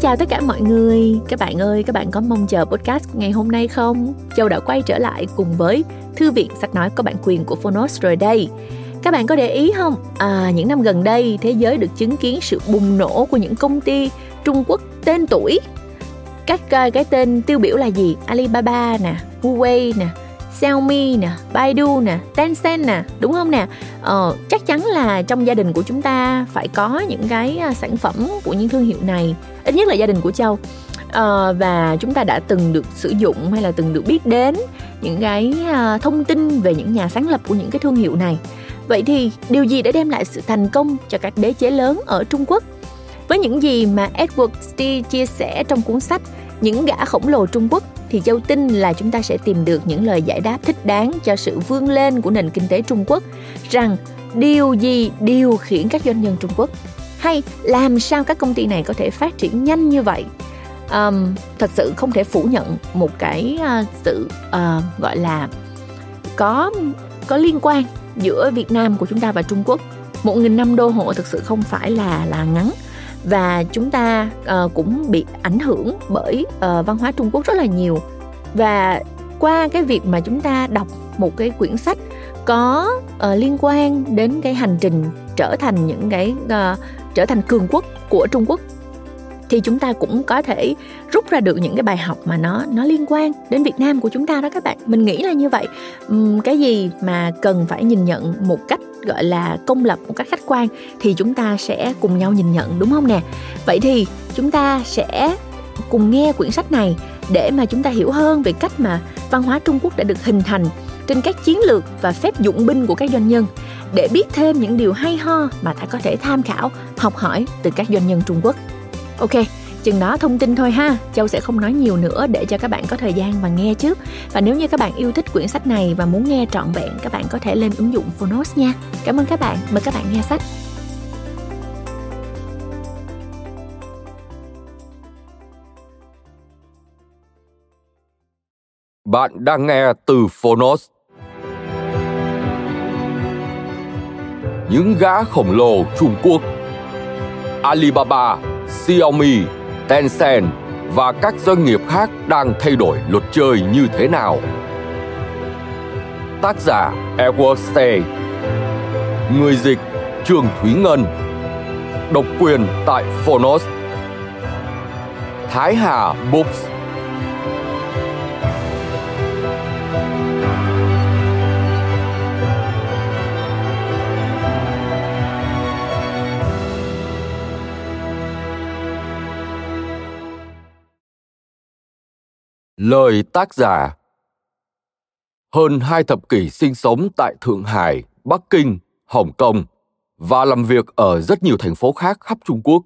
Xin chào tất cả mọi người. Các bạn ơi, các bạn có mong chờ podcast ngày hôm nay không? Châu đã quay trở lại cùng với Thư viện sách nói có bản quyền của Phonos rồi đây. Các bạn có để ý không? À, những năm gần đây, thế giới được chứng kiến sự bùng nổ của những công ty Trung Quốc tên tuổi. Các à, cái tên tiêu biểu là gì? Alibaba nè, Huawei nè, Xiaomi nè, Baidu nè, Tencent nè, đúng không nè? Ờ, chắc chắn là trong gia đình của chúng ta phải có những cái à, sản phẩm của những thương hiệu này, ít nhất là gia đình của Châu. Ờ, và chúng ta đã từng được sử dụng hay là từng được biết đến những cái à, thông tin về những nhà sáng lập của những cái thương hiệu này. Vậy thì điều gì đã đem lại sự thành công cho các đế chế lớn ở Trung Quốc? Với những gì mà Edward Steele chia sẻ trong cuốn sách Những gã khổng lồ Trung Quốc thì Châu tin là chúng ta sẽ tìm được những lời giải đáp thích đáng cho sự vươn lên của nền kinh tế Trung Quốc rằng điều gì điều khiển các doanh nhân Trung Quốc hay làm sao các công ty này có thể phát triển nhanh như vậy. Um, thật sự không thể phủ nhận một cái uh, sự uh, gọi là có có liên quan giữa Việt Nam của chúng ta và Trung Quốc. Một nghìn năm đô hộ thực sự không phải là là ngắn và chúng ta uh, cũng bị ảnh hưởng bởi uh, văn hóa Trung Quốc rất là nhiều. Và qua cái việc mà chúng ta đọc một cái quyển sách có uh, liên quan đến cái hành trình trở thành những cái uh, trở thành cường quốc của Trung Quốc thì chúng ta cũng có thể rút ra được những cái bài học mà nó nó liên quan đến Việt Nam của chúng ta đó các bạn. Mình nghĩ là như vậy. Uhm, cái gì mà cần phải nhìn nhận một cách gọi là công lập một cách khách quan thì chúng ta sẽ cùng nhau nhìn nhận đúng không nè? Vậy thì chúng ta sẽ cùng nghe quyển sách này để mà chúng ta hiểu hơn về cách mà văn hóa Trung Quốc đã được hình thành trên các chiến lược và phép dụng binh của các doanh nhân. Để biết thêm những điều hay ho mà ta có thể tham khảo, học hỏi từ các doanh nhân Trung Quốc. Ok, chừng đó thông tin thôi ha. Châu sẽ không nói nhiều nữa để cho các bạn có thời gian và nghe trước và nếu như các bạn yêu thích quyển sách này và muốn nghe trọn vẹn các bạn có thể lên ứng dụng phonos nha. Cảm ơn các bạn. Mời các bạn nghe sách. Bạn đang nghe từ Phonos. Những gã khổng lồ Trung Quốc. Alibaba, Xiaomi, Tencent và các doanh nghiệp khác đang thay đổi luật chơi như thế nào. Tác giả Edward Stay Người dịch Trương Thúy Ngân Độc quyền tại Phonos Thái Hà Books Lời tác giả Hơn hai thập kỷ sinh sống tại Thượng Hải, Bắc Kinh, Hồng Kông và làm việc ở rất nhiều thành phố khác khắp Trung Quốc,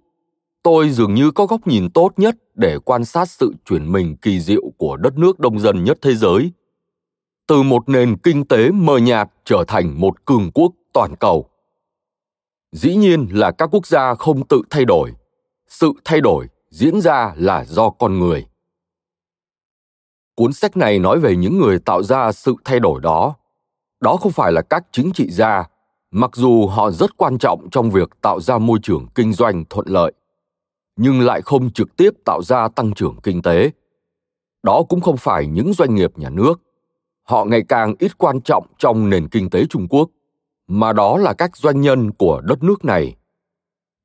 tôi dường như có góc nhìn tốt nhất để quan sát sự chuyển mình kỳ diệu của đất nước đông dân nhất thế giới. Từ một nền kinh tế mờ nhạt trở thành một cường quốc toàn cầu. Dĩ nhiên là các quốc gia không tự thay đổi. Sự thay đổi diễn ra là do con người Cuốn sách này nói về những người tạo ra sự thay đổi đó. Đó không phải là các chính trị gia, mặc dù họ rất quan trọng trong việc tạo ra môi trường kinh doanh thuận lợi, nhưng lại không trực tiếp tạo ra tăng trưởng kinh tế. Đó cũng không phải những doanh nghiệp nhà nước. Họ ngày càng ít quan trọng trong nền kinh tế Trung Quốc, mà đó là các doanh nhân của đất nước này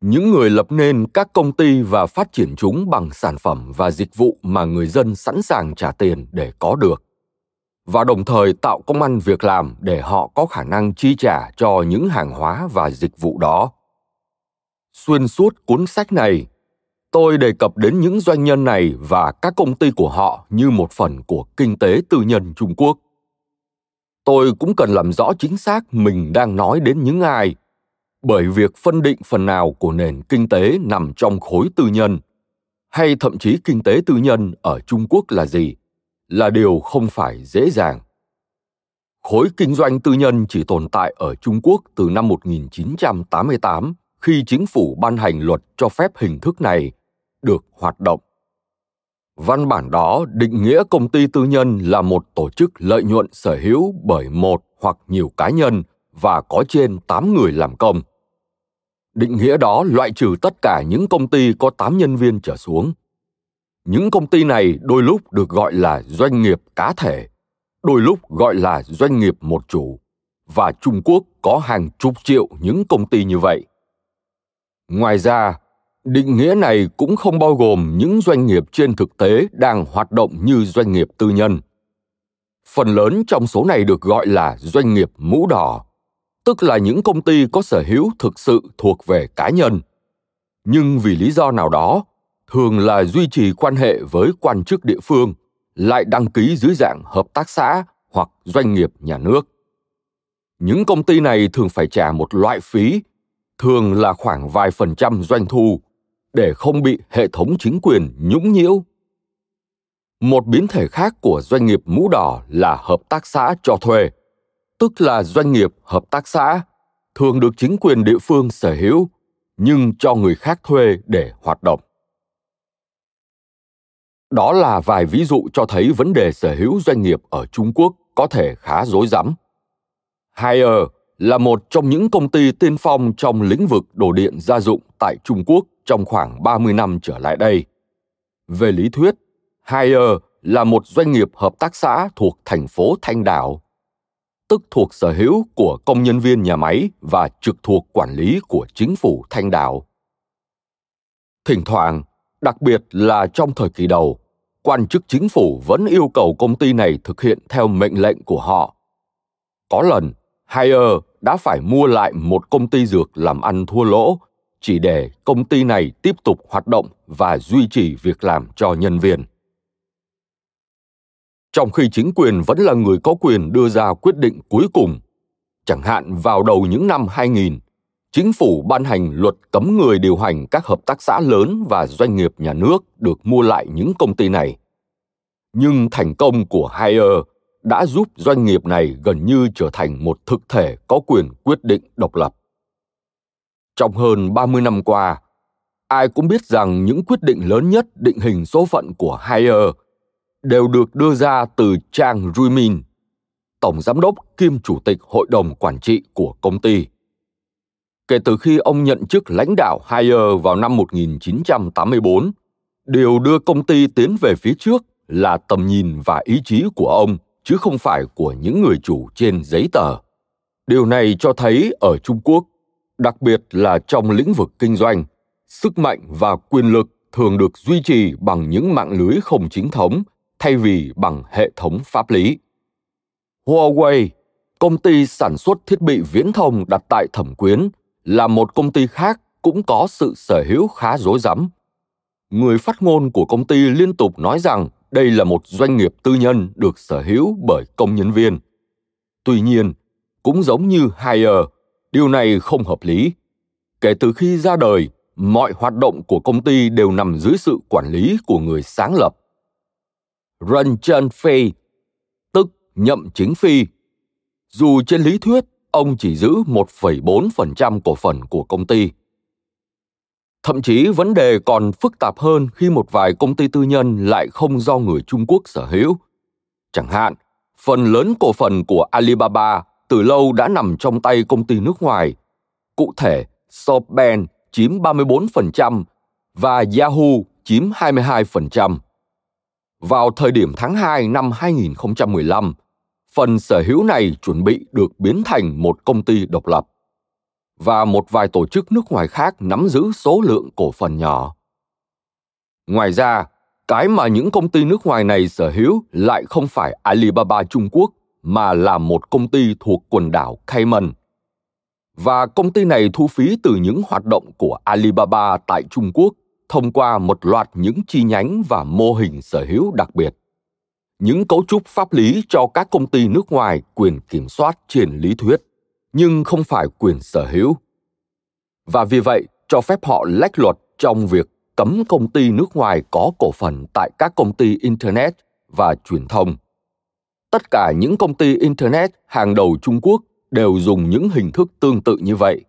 những người lập nên các công ty và phát triển chúng bằng sản phẩm và dịch vụ mà người dân sẵn sàng trả tiền để có được. Và đồng thời tạo công ăn việc làm để họ có khả năng chi trả cho những hàng hóa và dịch vụ đó. Xuyên suốt cuốn sách này, tôi đề cập đến những doanh nhân này và các công ty của họ như một phần của kinh tế tư nhân trung quốc. Tôi cũng cần làm rõ chính xác mình đang nói đến những ai bởi việc phân định phần nào của nền kinh tế nằm trong khối tư nhân, hay thậm chí kinh tế tư nhân ở Trung Quốc là gì, là điều không phải dễ dàng. Khối kinh doanh tư nhân chỉ tồn tại ở Trung Quốc từ năm 1988 khi chính phủ ban hành luật cho phép hình thức này được hoạt động. Văn bản đó định nghĩa công ty tư nhân là một tổ chức lợi nhuận sở hữu bởi một hoặc nhiều cá nhân và có trên 8 người làm công. Định nghĩa đó loại trừ tất cả những công ty có 8 nhân viên trở xuống. Những công ty này đôi lúc được gọi là doanh nghiệp cá thể, đôi lúc gọi là doanh nghiệp một chủ, và Trung Quốc có hàng chục triệu những công ty như vậy. Ngoài ra, định nghĩa này cũng không bao gồm những doanh nghiệp trên thực tế đang hoạt động như doanh nghiệp tư nhân. Phần lớn trong số này được gọi là doanh nghiệp mũ đỏ, tức là những công ty có sở hữu thực sự thuộc về cá nhân. Nhưng vì lý do nào đó, thường là duy trì quan hệ với quan chức địa phương, lại đăng ký dưới dạng hợp tác xã hoặc doanh nghiệp nhà nước. Những công ty này thường phải trả một loại phí, thường là khoảng vài phần trăm doanh thu, để không bị hệ thống chính quyền nhũng nhiễu. Một biến thể khác của doanh nghiệp mũ đỏ là hợp tác xã cho thuê, tức là doanh nghiệp hợp tác xã, thường được chính quyền địa phương sở hữu, nhưng cho người khác thuê để hoạt động. Đó là vài ví dụ cho thấy vấn đề sở hữu doanh nghiệp ở Trung Quốc có thể khá rối rắm. Haier là một trong những công ty tiên phong trong lĩnh vực đồ điện gia dụng tại Trung Quốc trong khoảng 30 năm trở lại đây. Về lý thuyết, Haier là một doanh nghiệp hợp tác xã thuộc thành phố Thanh Đảo, tức thuộc sở hữu của công nhân viên nhà máy và trực thuộc quản lý của chính phủ Thanh Đảo. Thỉnh thoảng, đặc biệt là trong thời kỳ đầu, quan chức chính phủ vẫn yêu cầu công ty này thực hiện theo mệnh lệnh của họ. Có lần, Haier đã phải mua lại một công ty dược làm ăn thua lỗ chỉ để công ty này tiếp tục hoạt động và duy trì việc làm cho nhân viên. Trong khi chính quyền vẫn là người có quyền đưa ra quyết định cuối cùng, chẳng hạn vào đầu những năm 2000, chính phủ ban hành luật cấm người điều hành các hợp tác xã lớn và doanh nghiệp nhà nước được mua lại những công ty này. Nhưng thành công của Haier đã giúp doanh nghiệp này gần như trở thành một thực thể có quyền quyết định độc lập. Trong hơn 30 năm qua, ai cũng biết rằng những quyết định lớn nhất định hình số phận của Haier đều được đưa ra từ Chang Ruimin, tổng giám đốc kiêm chủ tịch hội đồng quản trị của công ty. Kể từ khi ông nhận chức lãnh đạo Haier vào năm 1984, điều đưa công ty tiến về phía trước là tầm nhìn và ý chí của ông chứ không phải của những người chủ trên giấy tờ. Điều này cho thấy ở Trung Quốc, đặc biệt là trong lĩnh vực kinh doanh, sức mạnh và quyền lực thường được duy trì bằng những mạng lưới không chính thống thay vì bằng hệ thống pháp lý. Huawei, công ty sản xuất thiết bị viễn thông đặt tại Thẩm Quyến, là một công ty khác cũng có sự sở hữu khá rối rắm. Người phát ngôn của công ty liên tục nói rằng đây là một doanh nghiệp tư nhân được sở hữu bởi công nhân viên. Tuy nhiên, cũng giống như Haier, điều này không hợp lý. Kể từ khi ra đời, mọi hoạt động của công ty đều nằm dưới sự quản lý của người sáng lập. Ranjan Chen tức nhậm chính phi. Dù trên lý thuyết, ông chỉ giữ 1,4% cổ phần của công ty. Thậm chí vấn đề còn phức tạp hơn khi một vài công ty tư nhân lại không do người Trung Quốc sở hữu. Chẳng hạn, phần lớn cổ phần của Alibaba từ lâu đã nằm trong tay công ty nước ngoài. Cụ thể, SoftBank chiếm 34% và Yahoo chiếm 22%. Vào thời điểm tháng 2 năm 2015, phần sở hữu này chuẩn bị được biến thành một công ty độc lập và một vài tổ chức nước ngoài khác nắm giữ số lượng cổ phần nhỏ. Ngoài ra, cái mà những công ty nước ngoài này sở hữu lại không phải Alibaba Trung Quốc mà là một công ty thuộc quần đảo Cayman. Và công ty này thu phí từ những hoạt động của Alibaba tại Trung Quốc thông qua một loạt những chi nhánh và mô hình sở hữu đặc biệt. Những cấu trúc pháp lý cho các công ty nước ngoài quyền kiểm soát trên lý thuyết nhưng không phải quyền sở hữu. Và vì vậy, cho phép họ lách luật trong việc cấm công ty nước ngoài có cổ phần tại các công ty internet và truyền thông. Tất cả những công ty internet hàng đầu Trung Quốc đều dùng những hình thức tương tự như vậy.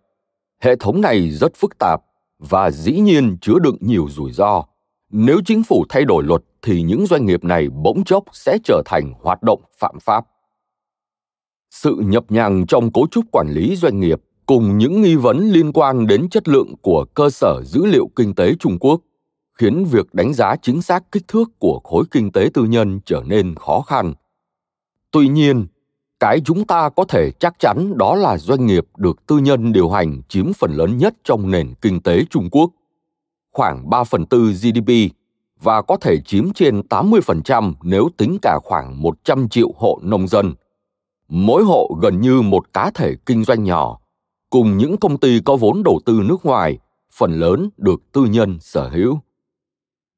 Hệ thống này rất phức tạp và dĩ nhiên chứa đựng nhiều rủi ro. Nếu chính phủ thay đổi luật thì những doanh nghiệp này bỗng chốc sẽ trở thành hoạt động phạm pháp sự nhập nhằng trong cấu trúc quản lý doanh nghiệp cùng những nghi vấn liên quan đến chất lượng của cơ sở dữ liệu kinh tế Trung Quốc khiến việc đánh giá chính xác kích thước của khối kinh tế tư nhân trở nên khó khăn. Tuy nhiên, cái chúng ta có thể chắc chắn đó là doanh nghiệp được tư nhân điều hành chiếm phần lớn nhất trong nền kinh tế Trung Quốc, khoảng 3 phần tư GDP và có thể chiếm trên 80% nếu tính cả khoảng 100 triệu hộ nông dân. Mỗi hộ gần như một cá thể kinh doanh nhỏ, cùng những công ty có vốn đầu tư nước ngoài, phần lớn được tư nhân sở hữu.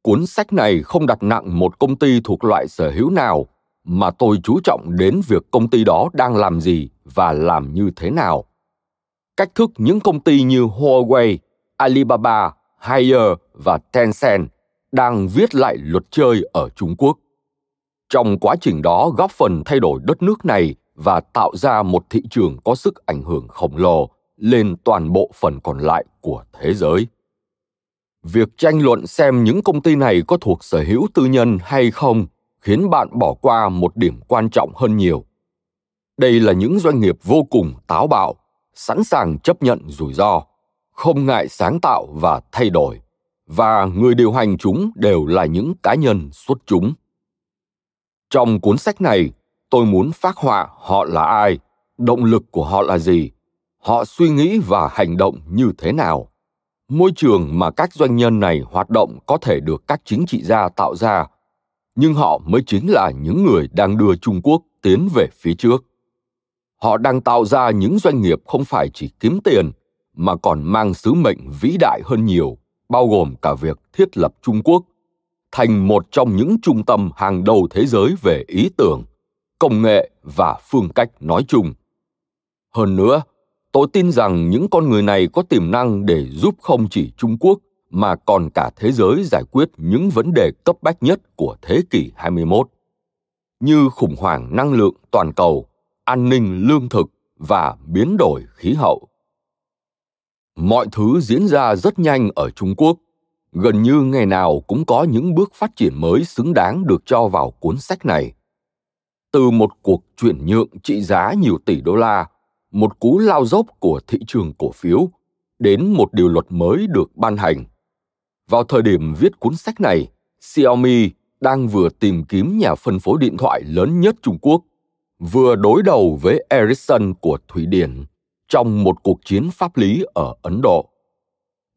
Cuốn sách này không đặt nặng một công ty thuộc loại sở hữu nào, mà tôi chú trọng đến việc công ty đó đang làm gì và làm như thế nào. Cách thức những công ty như Huawei, Alibaba, Haier và Tencent đang viết lại luật chơi ở Trung Quốc. Trong quá trình đó góp phần thay đổi đất nước này và tạo ra một thị trường có sức ảnh hưởng khổng lồ lên toàn bộ phần còn lại của thế giới. Việc tranh luận xem những công ty này có thuộc sở hữu tư nhân hay không khiến bạn bỏ qua một điểm quan trọng hơn nhiều. Đây là những doanh nghiệp vô cùng táo bạo, sẵn sàng chấp nhận rủi ro, không ngại sáng tạo và thay đổi và người điều hành chúng đều là những cá nhân xuất chúng. Trong cuốn sách này, tôi muốn phát họa họ là ai, động lực của họ là gì, họ suy nghĩ và hành động như thế nào. Môi trường mà các doanh nhân này hoạt động có thể được các chính trị gia tạo ra, nhưng họ mới chính là những người đang đưa Trung Quốc tiến về phía trước. Họ đang tạo ra những doanh nghiệp không phải chỉ kiếm tiền mà còn mang sứ mệnh vĩ đại hơn nhiều bao gồm cả việc thiết lập Trung Quốc thành một trong những trung tâm hàng đầu thế giới về ý tưởng, công nghệ và phương cách nói chung. Hơn nữa, tôi tin rằng những con người này có tiềm năng để giúp không chỉ Trung Quốc mà còn cả thế giới giải quyết những vấn đề cấp bách nhất của thế kỷ 21, như khủng hoảng năng lượng toàn cầu, an ninh lương thực và biến đổi khí hậu. Mọi thứ diễn ra rất nhanh ở trung quốc. Gần như ngày nào cũng có những bước phát triển mới xứng đáng được cho vào cuốn sách này. Từ một cuộc chuyển nhượng trị giá nhiều tỷ đô la một cú lao dốc của thị trường cổ phiếu đến một điều luật mới được ban hành vào thời điểm viết cuốn sách này xiaomi đang vừa tìm kiếm nhà phân phối điện thoại lớn nhất trung quốc vừa đối đầu với ericsson của thụy điển trong một cuộc chiến pháp lý ở Ấn Độ.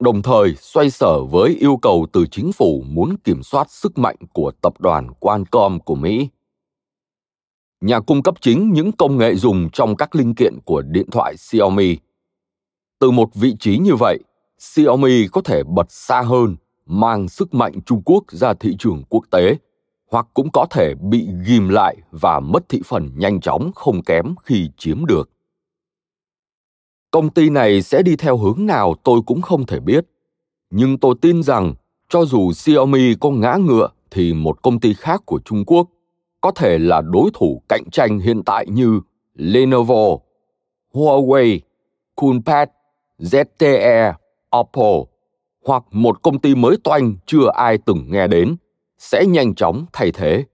Đồng thời xoay sở với yêu cầu từ chính phủ muốn kiểm soát sức mạnh của tập đoàn Qualcomm của Mỹ. Nhà cung cấp chính những công nghệ dùng trong các linh kiện của điện thoại Xiaomi. Từ một vị trí như vậy, Xiaomi có thể bật xa hơn, mang sức mạnh Trung Quốc ra thị trường quốc tế, hoặc cũng có thể bị ghim lại và mất thị phần nhanh chóng không kém khi chiếm được. Công ty này sẽ đi theo hướng nào tôi cũng không thể biết. Nhưng tôi tin rằng cho dù xiaomi có ngã ngựa thì một công ty khác của trung quốc có thể là đối thủ cạnh tranh hiện tại như lenovo huawei coolpad zte oppo hoặc một công ty mới toanh chưa ai từng nghe đến, sẽ nhanh chóng thay thế.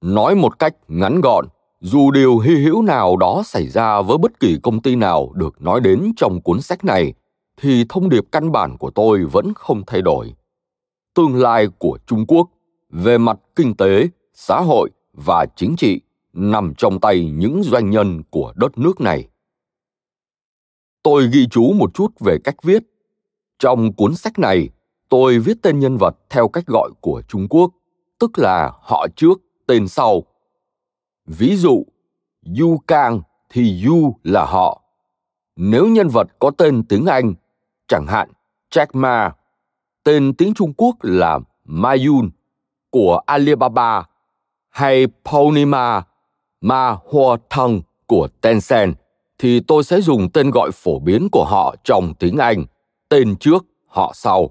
Nói một cách ngắn gọn, dù điều hy hữu nào đó xảy ra với bất kỳ công ty nào được nói đến trong cuốn sách này, thì thông điệp căn bản của tôi vẫn không thay đổi. Tương lai của trung quốc về mặt kinh tế, xã hội và chính trị nằm trong tay những doanh nhân của đất nước này. Tôi ghi chú một chút về cách viết trong cuốn sách này tôi viết tên nhân vật theo cách gọi của trung quốc tức là họ trước tên sau Ví dụ, Du Cang thì Du là họ. Nếu nhân vật có tên tiếng Anh, chẳng hạn Jack Ma, tên tiếng Trung Quốc là Ma Yun của Alibaba hay Paunima Ma Hoa Thăng của Tencent thì tôi sẽ dùng tên gọi phổ biến của họ trong tiếng Anh, tên trước, họ sau.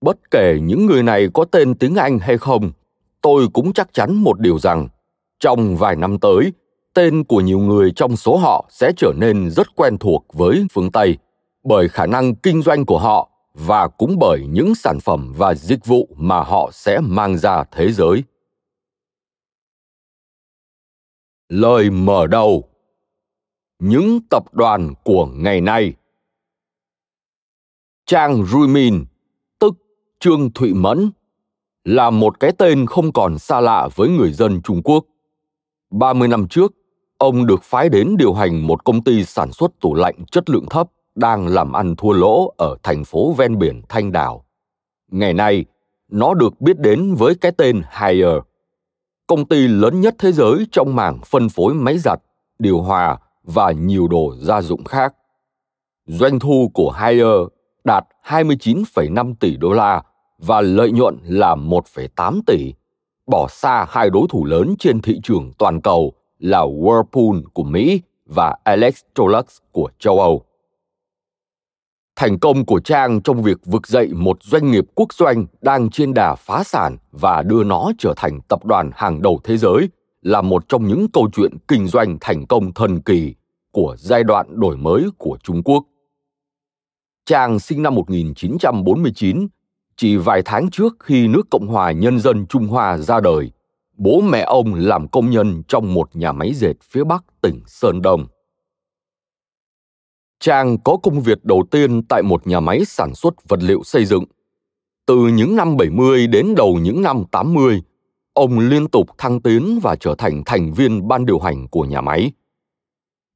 Bất kể những người này có tên tiếng Anh hay không, tôi cũng chắc chắn một điều rằng trong vài năm tới tên của nhiều người trong số họ sẽ trở nên rất quen thuộc với phương tây bởi khả năng kinh doanh của họ và cũng bởi những sản phẩm và dịch vụ mà họ sẽ mang ra thế giới. Lời mở đầu. Những tập đoàn của ngày nay. Trang Ruimin, tức Trương Thụy Mẫn, là một cái tên không còn xa lạ với người dân Trung Quốc. 30 năm trước, ông được phái đến điều hành một công ty sản xuất tủ lạnh chất lượng thấp đang làm ăn thua lỗ ở thành phố ven biển Thanh Đảo. Ngày nay, nó được biết đến với cái tên Haier, công ty lớn nhất thế giới trong mảng phân phối máy giặt, điều hòa và nhiều đồ gia dụng khác. Doanh thu của Haier đạt 29,5 tỷ đô la và lợi nhuận là 1,8 tỷ, bỏ xa hai đối thủ lớn trên thị trường toàn cầu là Whirlpool của Mỹ và Electrolux của châu Âu. Thành công của Trang trong việc vực dậy một doanh nghiệp quốc doanh đang trên đà phá sản và đưa nó trở thành tập đoàn hàng đầu thế giới là một trong những câu chuyện kinh doanh thành công thần kỳ của giai đoạn đổi mới của Trung Quốc. Trang sinh năm 1949, chỉ vài tháng trước khi nước Cộng hòa Nhân dân Trung Hoa ra đời, bố mẹ ông làm công nhân trong một nhà máy dệt phía bắc tỉnh Sơn Đông. Trang có công việc đầu tiên tại một nhà máy sản xuất vật liệu xây dựng. Từ những năm 70 đến đầu những năm 80, ông liên tục thăng tiến và trở thành thành viên ban điều hành của nhà máy.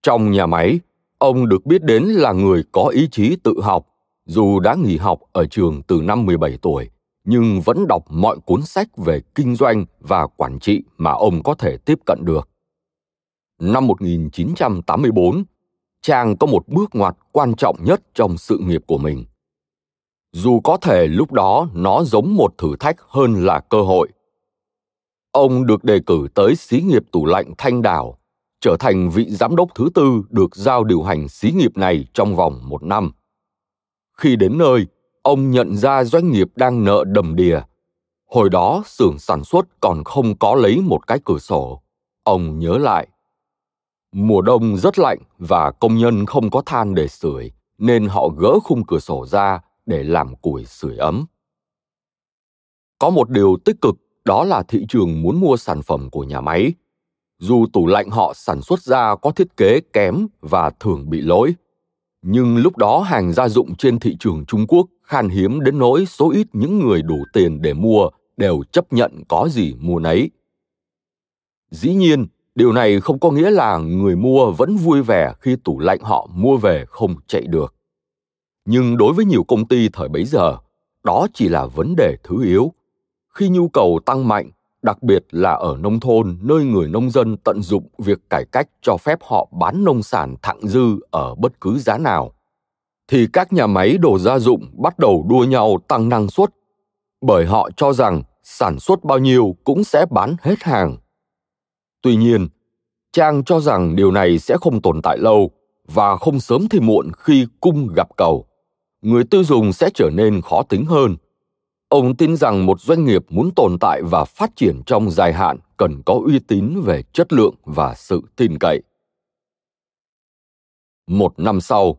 Trong nhà máy, ông được biết đến là người có ý chí tự học, dù đã nghỉ học ở trường từ năm 17 tuổi, nhưng vẫn đọc mọi cuốn sách về kinh doanh và quản trị mà ông có thể tiếp cận được. Năm 1984, Trang có một bước ngoặt quan trọng nhất trong sự nghiệp của mình. Dù có thể lúc đó nó giống một thử thách hơn là cơ hội. Ông được đề cử tới xí nghiệp tủ lạnh Thanh Đảo, trở thành vị giám đốc thứ tư được giao điều hành xí nghiệp này trong vòng một năm. Khi đến nơi, ông nhận ra doanh nghiệp đang nợ đầm đìa. Hồi đó xưởng sản xuất còn không có lấy một cái cửa sổ. Ông nhớ lại. Mùa đông rất lạnh và công nhân không có than để sưởi, nên họ gỡ khung cửa sổ ra để làm củi sưởi ấm. Có một điều tích cực đó là thị trường muốn mua sản phẩm của nhà máy. Dù tủ lạnh họ sản xuất ra có thiết kế kém và thường bị lỗi, nhưng lúc đó hàng gia dụng trên thị trường Trung Quốc khan hiếm đến nỗi số ít những người đủ tiền để mua đều chấp nhận có gì mua nấy. Dĩ nhiên, điều này không có nghĩa là người mua vẫn vui vẻ khi tủ lạnh họ mua về không chạy được. Nhưng đối với nhiều công ty thời bấy giờ, đó chỉ là vấn đề thứ yếu. Khi nhu cầu tăng mạnh, đặc biệt là ở nông thôn, nơi người nông dân tận dụng việc cải cách cho phép họ bán nông sản thặng dư ở bất cứ giá nào. Thì các nhà máy đồ gia dụng bắt đầu đua nhau tăng năng suất, bởi họ cho rằng sản xuất bao nhiêu cũng sẽ bán hết hàng. Tuy nhiên, trang cho rằng điều này sẽ không tồn tại lâu và không sớm thì muộn khi cung gặp cầu. Người tiêu dùng sẽ trở nên khó tính hơn ông tin rằng một doanh nghiệp muốn tồn tại và phát triển trong dài hạn cần có uy tín về chất lượng và sự tin cậy một năm sau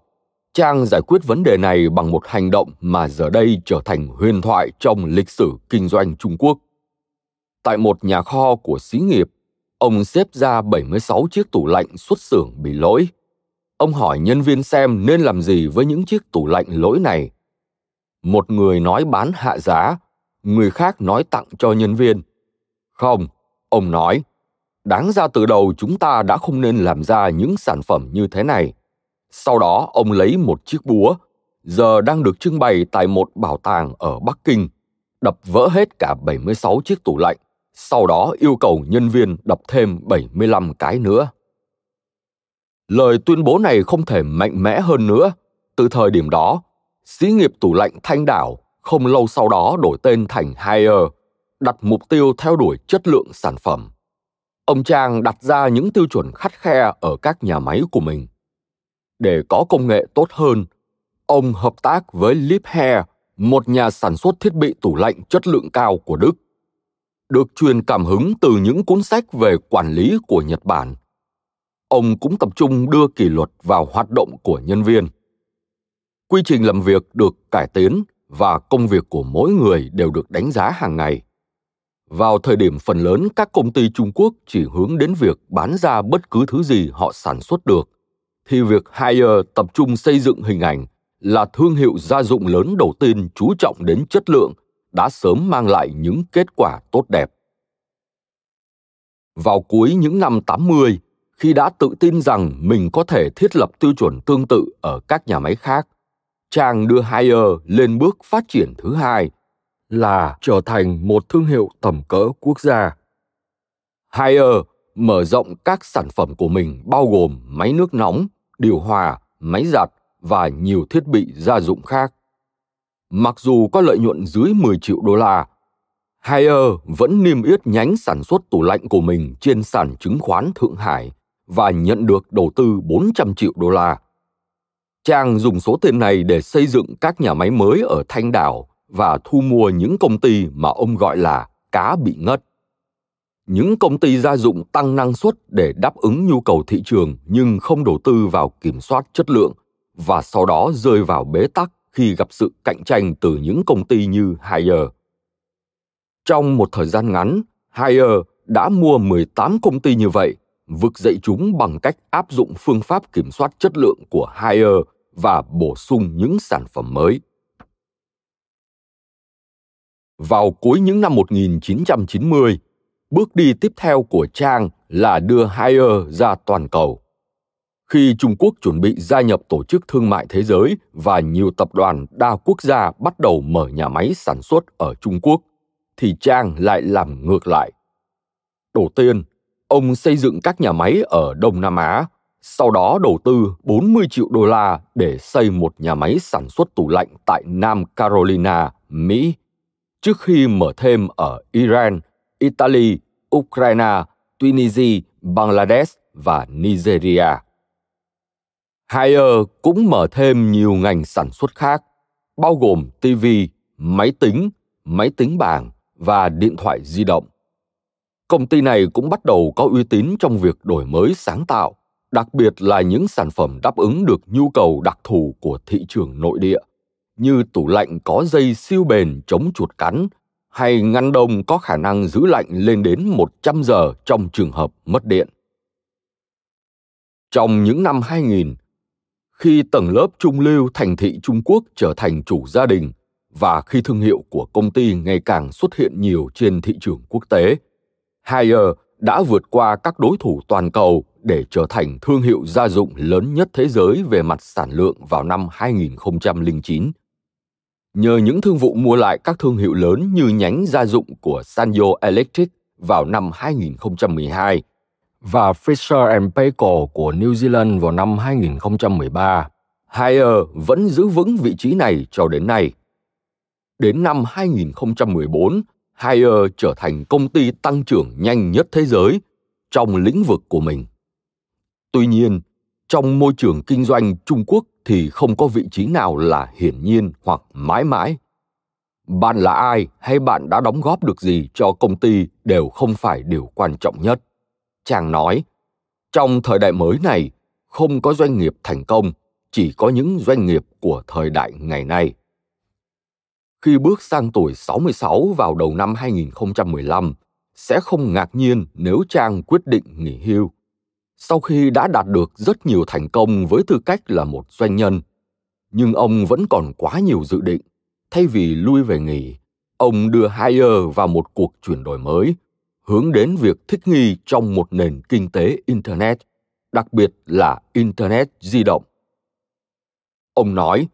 trang giải quyết vấn đề này bằng một hành động mà giờ đây trở thành huyền thoại trong lịch sử kinh doanh Trung Quốc. Tại một nhà kho của xí nghiệp, ông xếp ra 76 chiếc tủ lạnh xuất xưởng bị lỗi. Ông hỏi nhân viên xem nên làm gì với những chiếc tủ lạnh lỗi này một người nói bán hạ giá người khác nói tặng cho nhân viên không ông nói đáng ra từ đầu chúng ta đã không nên làm ra những sản phẩm như thế này sau đó ông lấy một chiếc búa giờ đang được trưng bày tại một bảo tàng ở Bắc Kinh, đập vỡ hết cả 76 chiếc tủ lạnh, sau đó yêu cầu nhân viên đập thêm 75 cái nữa. Lời tuyên bố này không thể mạnh mẽ hơn nữa. Từ thời điểm đó, xí nghiệp tủ lạnh Thanh Đảo không lâu sau đó đổi tên thành Haier, đặt mục tiêu theo đuổi chất lượng sản phẩm. Ông Trang đặt ra những tiêu chuẩn khắt khe ở các nhà máy của mình. Để có công nghệ tốt hơn, ông hợp tác với Liebherr, một nhà sản xuất thiết bị tủ lạnh chất lượng cao của Đức. Được truyền cảm hứng từ những cuốn sách về quản lý của Nhật Bản. Ông cũng tập trung đưa kỷ luật vào hoạt động của nhân viên quy trình làm việc được cải tiến và công việc của mỗi người đều được đánh giá hàng ngày vào thời điểm phần lớn các công ty trung quốc chỉ hướng đến việc bán ra bất cứ thứ gì họ sản xuất được thì việc Haier tập trung xây dựng hình ảnh là thương hiệu gia dụng lớn đầu tiên chú trọng đến chất lượng đã sớm mang lại những kết quả tốt đẹp. Vào cuối những năm 80, khi đã tự tin rằng mình có thể thiết lập tiêu chuẩn tương tự ở các nhà máy khác, Trang đưa Haier lên bước phát triển thứ hai là trở thành một thương hiệu tầm cỡ quốc gia. Haier mở rộng các sản phẩm của mình bao gồm máy nước nóng, điều hòa, máy giặt và nhiều thiết bị gia dụng khác. Mặc dù có lợi nhuận dưới 10 triệu đô la, Haier vẫn niêm yết nhánh sản xuất tủ lạnh của mình trên sàn chứng khoán Thượng Hải và nhận được đầu tư 400 triệu đô la. Trang dùng số tiền này để xây dựng các nhà máy mới ở Thanh Đảo và thu mua những công ty mà ông gọi là cá bị ngất. Những công ty gia dụng tăng năng suất để đáp ứng nhu cầu thị trường nhưng không đầu tư vào kiểm soát chất lượng và sau đó rơi vào bế tắc khi gặp sự cạnh tranh từ những công ty như Haier. Trong một thời gian ngắn, Haier đã mua 18 công ty như vậy, vực dậy chúng bằng cách áp dụng phương pháp kiểm soát chất lượng của Haier và bổ sung những sản phẩm mới. Vào cuối những năm 1990, bước đi tiếp theo của Trang là đưa Haier ra toàn cầu. Khi Trung Quốc chuẩn bị gia nhập Tổ chức Thương mại Thế giới và nhiều tập đoàn đa quốc gia bắt đầu mở nhà máy sản xuất ở Trung Quốc, thì Trang lại làm ngược lại. Đầu tiên, ông xây dựng các nhà máy ở Đông Nam Á, sau đó đầu tư 40 triệu đô la để xây một nhà máy sản xuất tủ lạnh tại Nam Carolina, Mỹ, trước khi mở thêm ở Iran, Italy, Ukraine, Tunisia, Bangladesh và Nigeria. Haier cũng mở thêm nhiều ngành sản xuất khác, bao gồm TV, máy tính, máy tính bảng và điện thoại di động. Công ty này cũng bắt đầu có uy tín trong việc đổi mới sáng tạo, đặc biệt là những sản phẩm đáp ứng được nhu cầu đặc thù của thị trường nội địa, như tủ lạnh có dây siêu bền chống chuột cắn hay ngăn đông có khả năng giữ lạnh lên đến 100 giờ trong trường hợp mất điện. Trong những năm 2000, khi tầng lớp trung lưu thành thị Trung Quốc trở thành chủ gia đình và khi thương hiệu của công ty ngày càng xuất hiện nhiều trên thị trường quốc tế, Haier đã vượt qua các đối thủ toàn cầu để trở thành thương hiệu gia dụng lớn nhất thế giới về mặt sản lượng vào năm 2009 nhờ những thương vụ mua lại các thương hiệu lớn như nhánh gia dụng của Sanyo Electric vào năm 2012 và Fisher Paykel của New Zealand vào năm 2013. Haier vẫn giữ vững vị trí này cho đến nay. Đến năm 2014, Haier trở thành công ty tăng trưởng nhanh nhất thế giới trong lĩnh vực của mình. Tuy nhiên, trong môi trường kinh doanh Trung Quốc thì không có vị trí nào là hiển nhiên hoặc mãi mãi. Bạn là ai hay bạn đã đóng góp được gì cho công ty đều không phải điều quan trọng nhất. Chàng nói trong thời đại mới này không có doanh nghiệp thành công chỉ có những doanh nghiệp của thời đại ngày nay khi bước sang tuổi 66 vào đầu năm 2015, sẽ không ngạc nhiên nếu Trang quyết định nghỉ hưu. Sau khi đã đạt được rất nhiều thành công với tư cách là một doanh nhân nhưng ông vẫn còn quá nhiều dự định. Thay vì lui về nghỉ ông đưa Haier vào một cuộc chuyển đổi mới hướng đến việc thích nghi trong một nền kinh tế internet đặc biệt là internet di động. Ông nói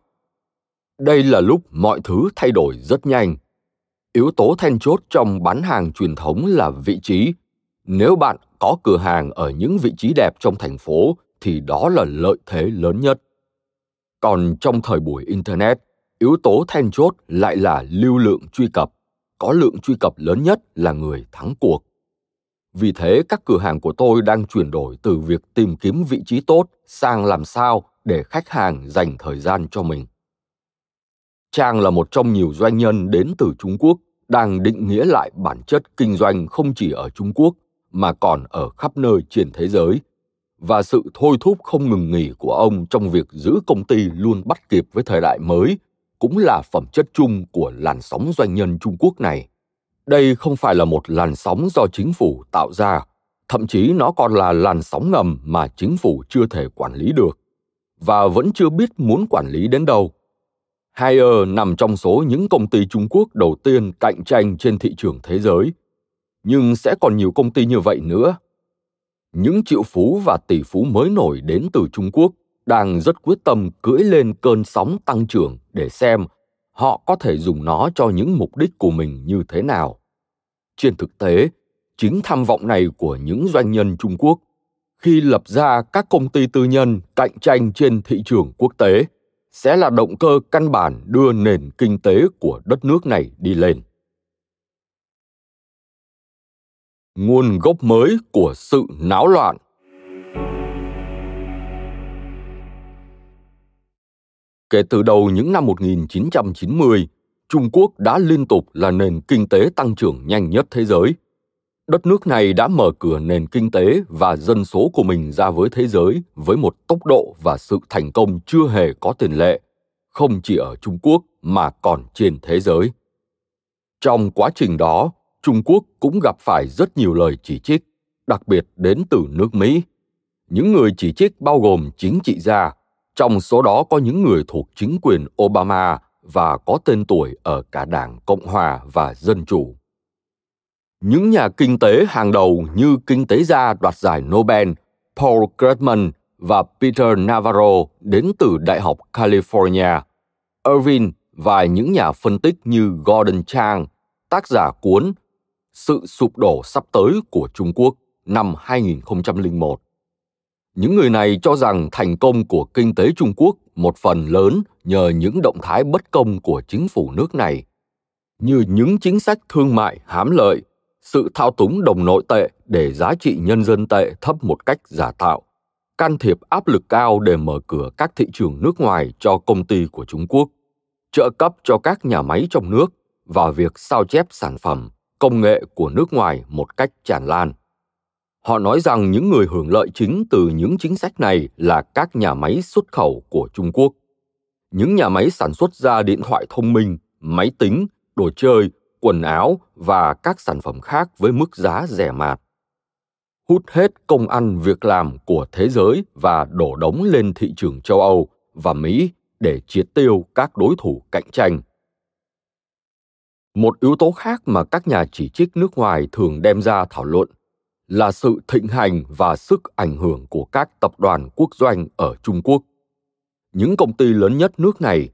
đây là lúc mọi thứ thay đổi rất nhanh. Yếu tố then chốt trong bán hàng truyền thống là vị trí. Nếu bạn có cửa hàng ở những vị trí đẹp trong thành phố, thì đó là lợi thế lớn nhất. Còn trong thời buổi internet, yếu tố then chốt lại là lưu lượng truy cập. Có lượng truy cập lớn nhất là người thắng cuộc. Vì thế, các cửa hàng của tôi đang chuyển đổi từ việc tìm kiếm vị trí tốt sang làm sao để khách hàng dành thời gian cho mình trang là một trong nhiều doanh nhân đến từ trung quốc đang định nghĩa lại bản chất kinh doanh không chỉ ở trung quốc mà còn ở khắp nơi trên thế giới và sự thôi thúc không ngừng nghỉ của ông trong việc giữ công ty luôn bắt kịp với thời đại mới cũng là phẩm chất chung của làn sóng doanh nhân Trung Quốc này. Đây không phải là một làn sóng do chính phủ tạo ra, thậm chí nó còn là làn sóng ngầm mà chính phủ chưa thể quản lý được. và vẫn chưa biết muốn quản lý đến đâu. Haier nằm trong số những công ty Trung Quốc đầu tiên cạnh tranh trên thị trường thế giới. Nhưng sẽ còn nhiều công ty như vậy nữa. Những triệu phú và tỷ phú mới nổi đến từ Trung Quốc đang rất quyết tâm cưỡi lên cơn sóng tăng trưởng để xem họ có thể dùng nó cho những mục đích của mình như thế nào. Trên thực tế, chính tham vọng này của những doanh nhân Trung Quốc khi lập ra các công ty tư nhân cạnh tranh trên thị trường quốc tế sẽ là động cơ căn bản đưa nền kinh tế của đất nước này đi lên. Nguồn gốc mới của sự náo loạn Kể từ đầu những năm 1990, Trung Quốc đã liên tục là nền kinh tế tăng trưởng nhanh nhất thế giới. Đất nước này đã mở cửa nền kinh tế và dân số của mình ra với thế giới với một tốc độ và sự thành công chưa hề có tiền lệ, không chỉ ở Trung Quốc mà còn trên thế giới. Trong quá trình đó, Trung Quốc cũng gặp phải rất nhiều lời chỉ trích, đặc biệt đến từ nước Mỹ. Những người chỉ trích bao gồm chính trị gia, trong số đó có những người thuộc chính quyền Obama và có tên tuổi ở cả Đảng Cộng hòa và Dân chủ. Những nhà kinh tế hàng đầu như kinh tế gia đoạt giải Nobel Paul Krugman và Peter Navarro đến từ Đại học California, Irving và những nhà phân tích như Gordon Chang, tác giả cuốn Sự sụp đổ sắp tới của Trung Quốc năm 2001 những người này cho rằng thành công của kinh tế trung quốc một phần lớn nhờ những động thái bất công của chính phủ nước này. Như những chính sách thương mại hám lợi sự thao túng đồng nội tệ để giá trị nhân dân tệ thấp một cách giả tạo. Can thiệp áp lực cao để mở cửa các thị trường nước ngoài cho công ty của trung quốc. Trợ cấp cho các nhà máy trong nước và việc sao chép sản phẩm, công nghệ của nước ngoài một cách tràn lan. Họ nói rằng những người hưởng lợi chính từ những chính sách này là các nhà máy xuất khẩu của trung quốc. Những nhà máy sản xuất ra điện thoại thông minh, máy tính, đồ chơi quần áo và các sản phẩm khác với mức giá rẻ mạt hút hết công ăn việc làm của thế giới và đổ đống lên thị trường châu âu và mỹ để triệt tiêu các đối thủ cạnh tranh một yếu tố khác mà các nhà chỉ trích nước ngoài thường đem ra thảo luận là sự thịnh hành và sức ảnh hưởng của các tập đoàn quốc doanh ở Trung Quốc. Những công ty lớn nhất nước này,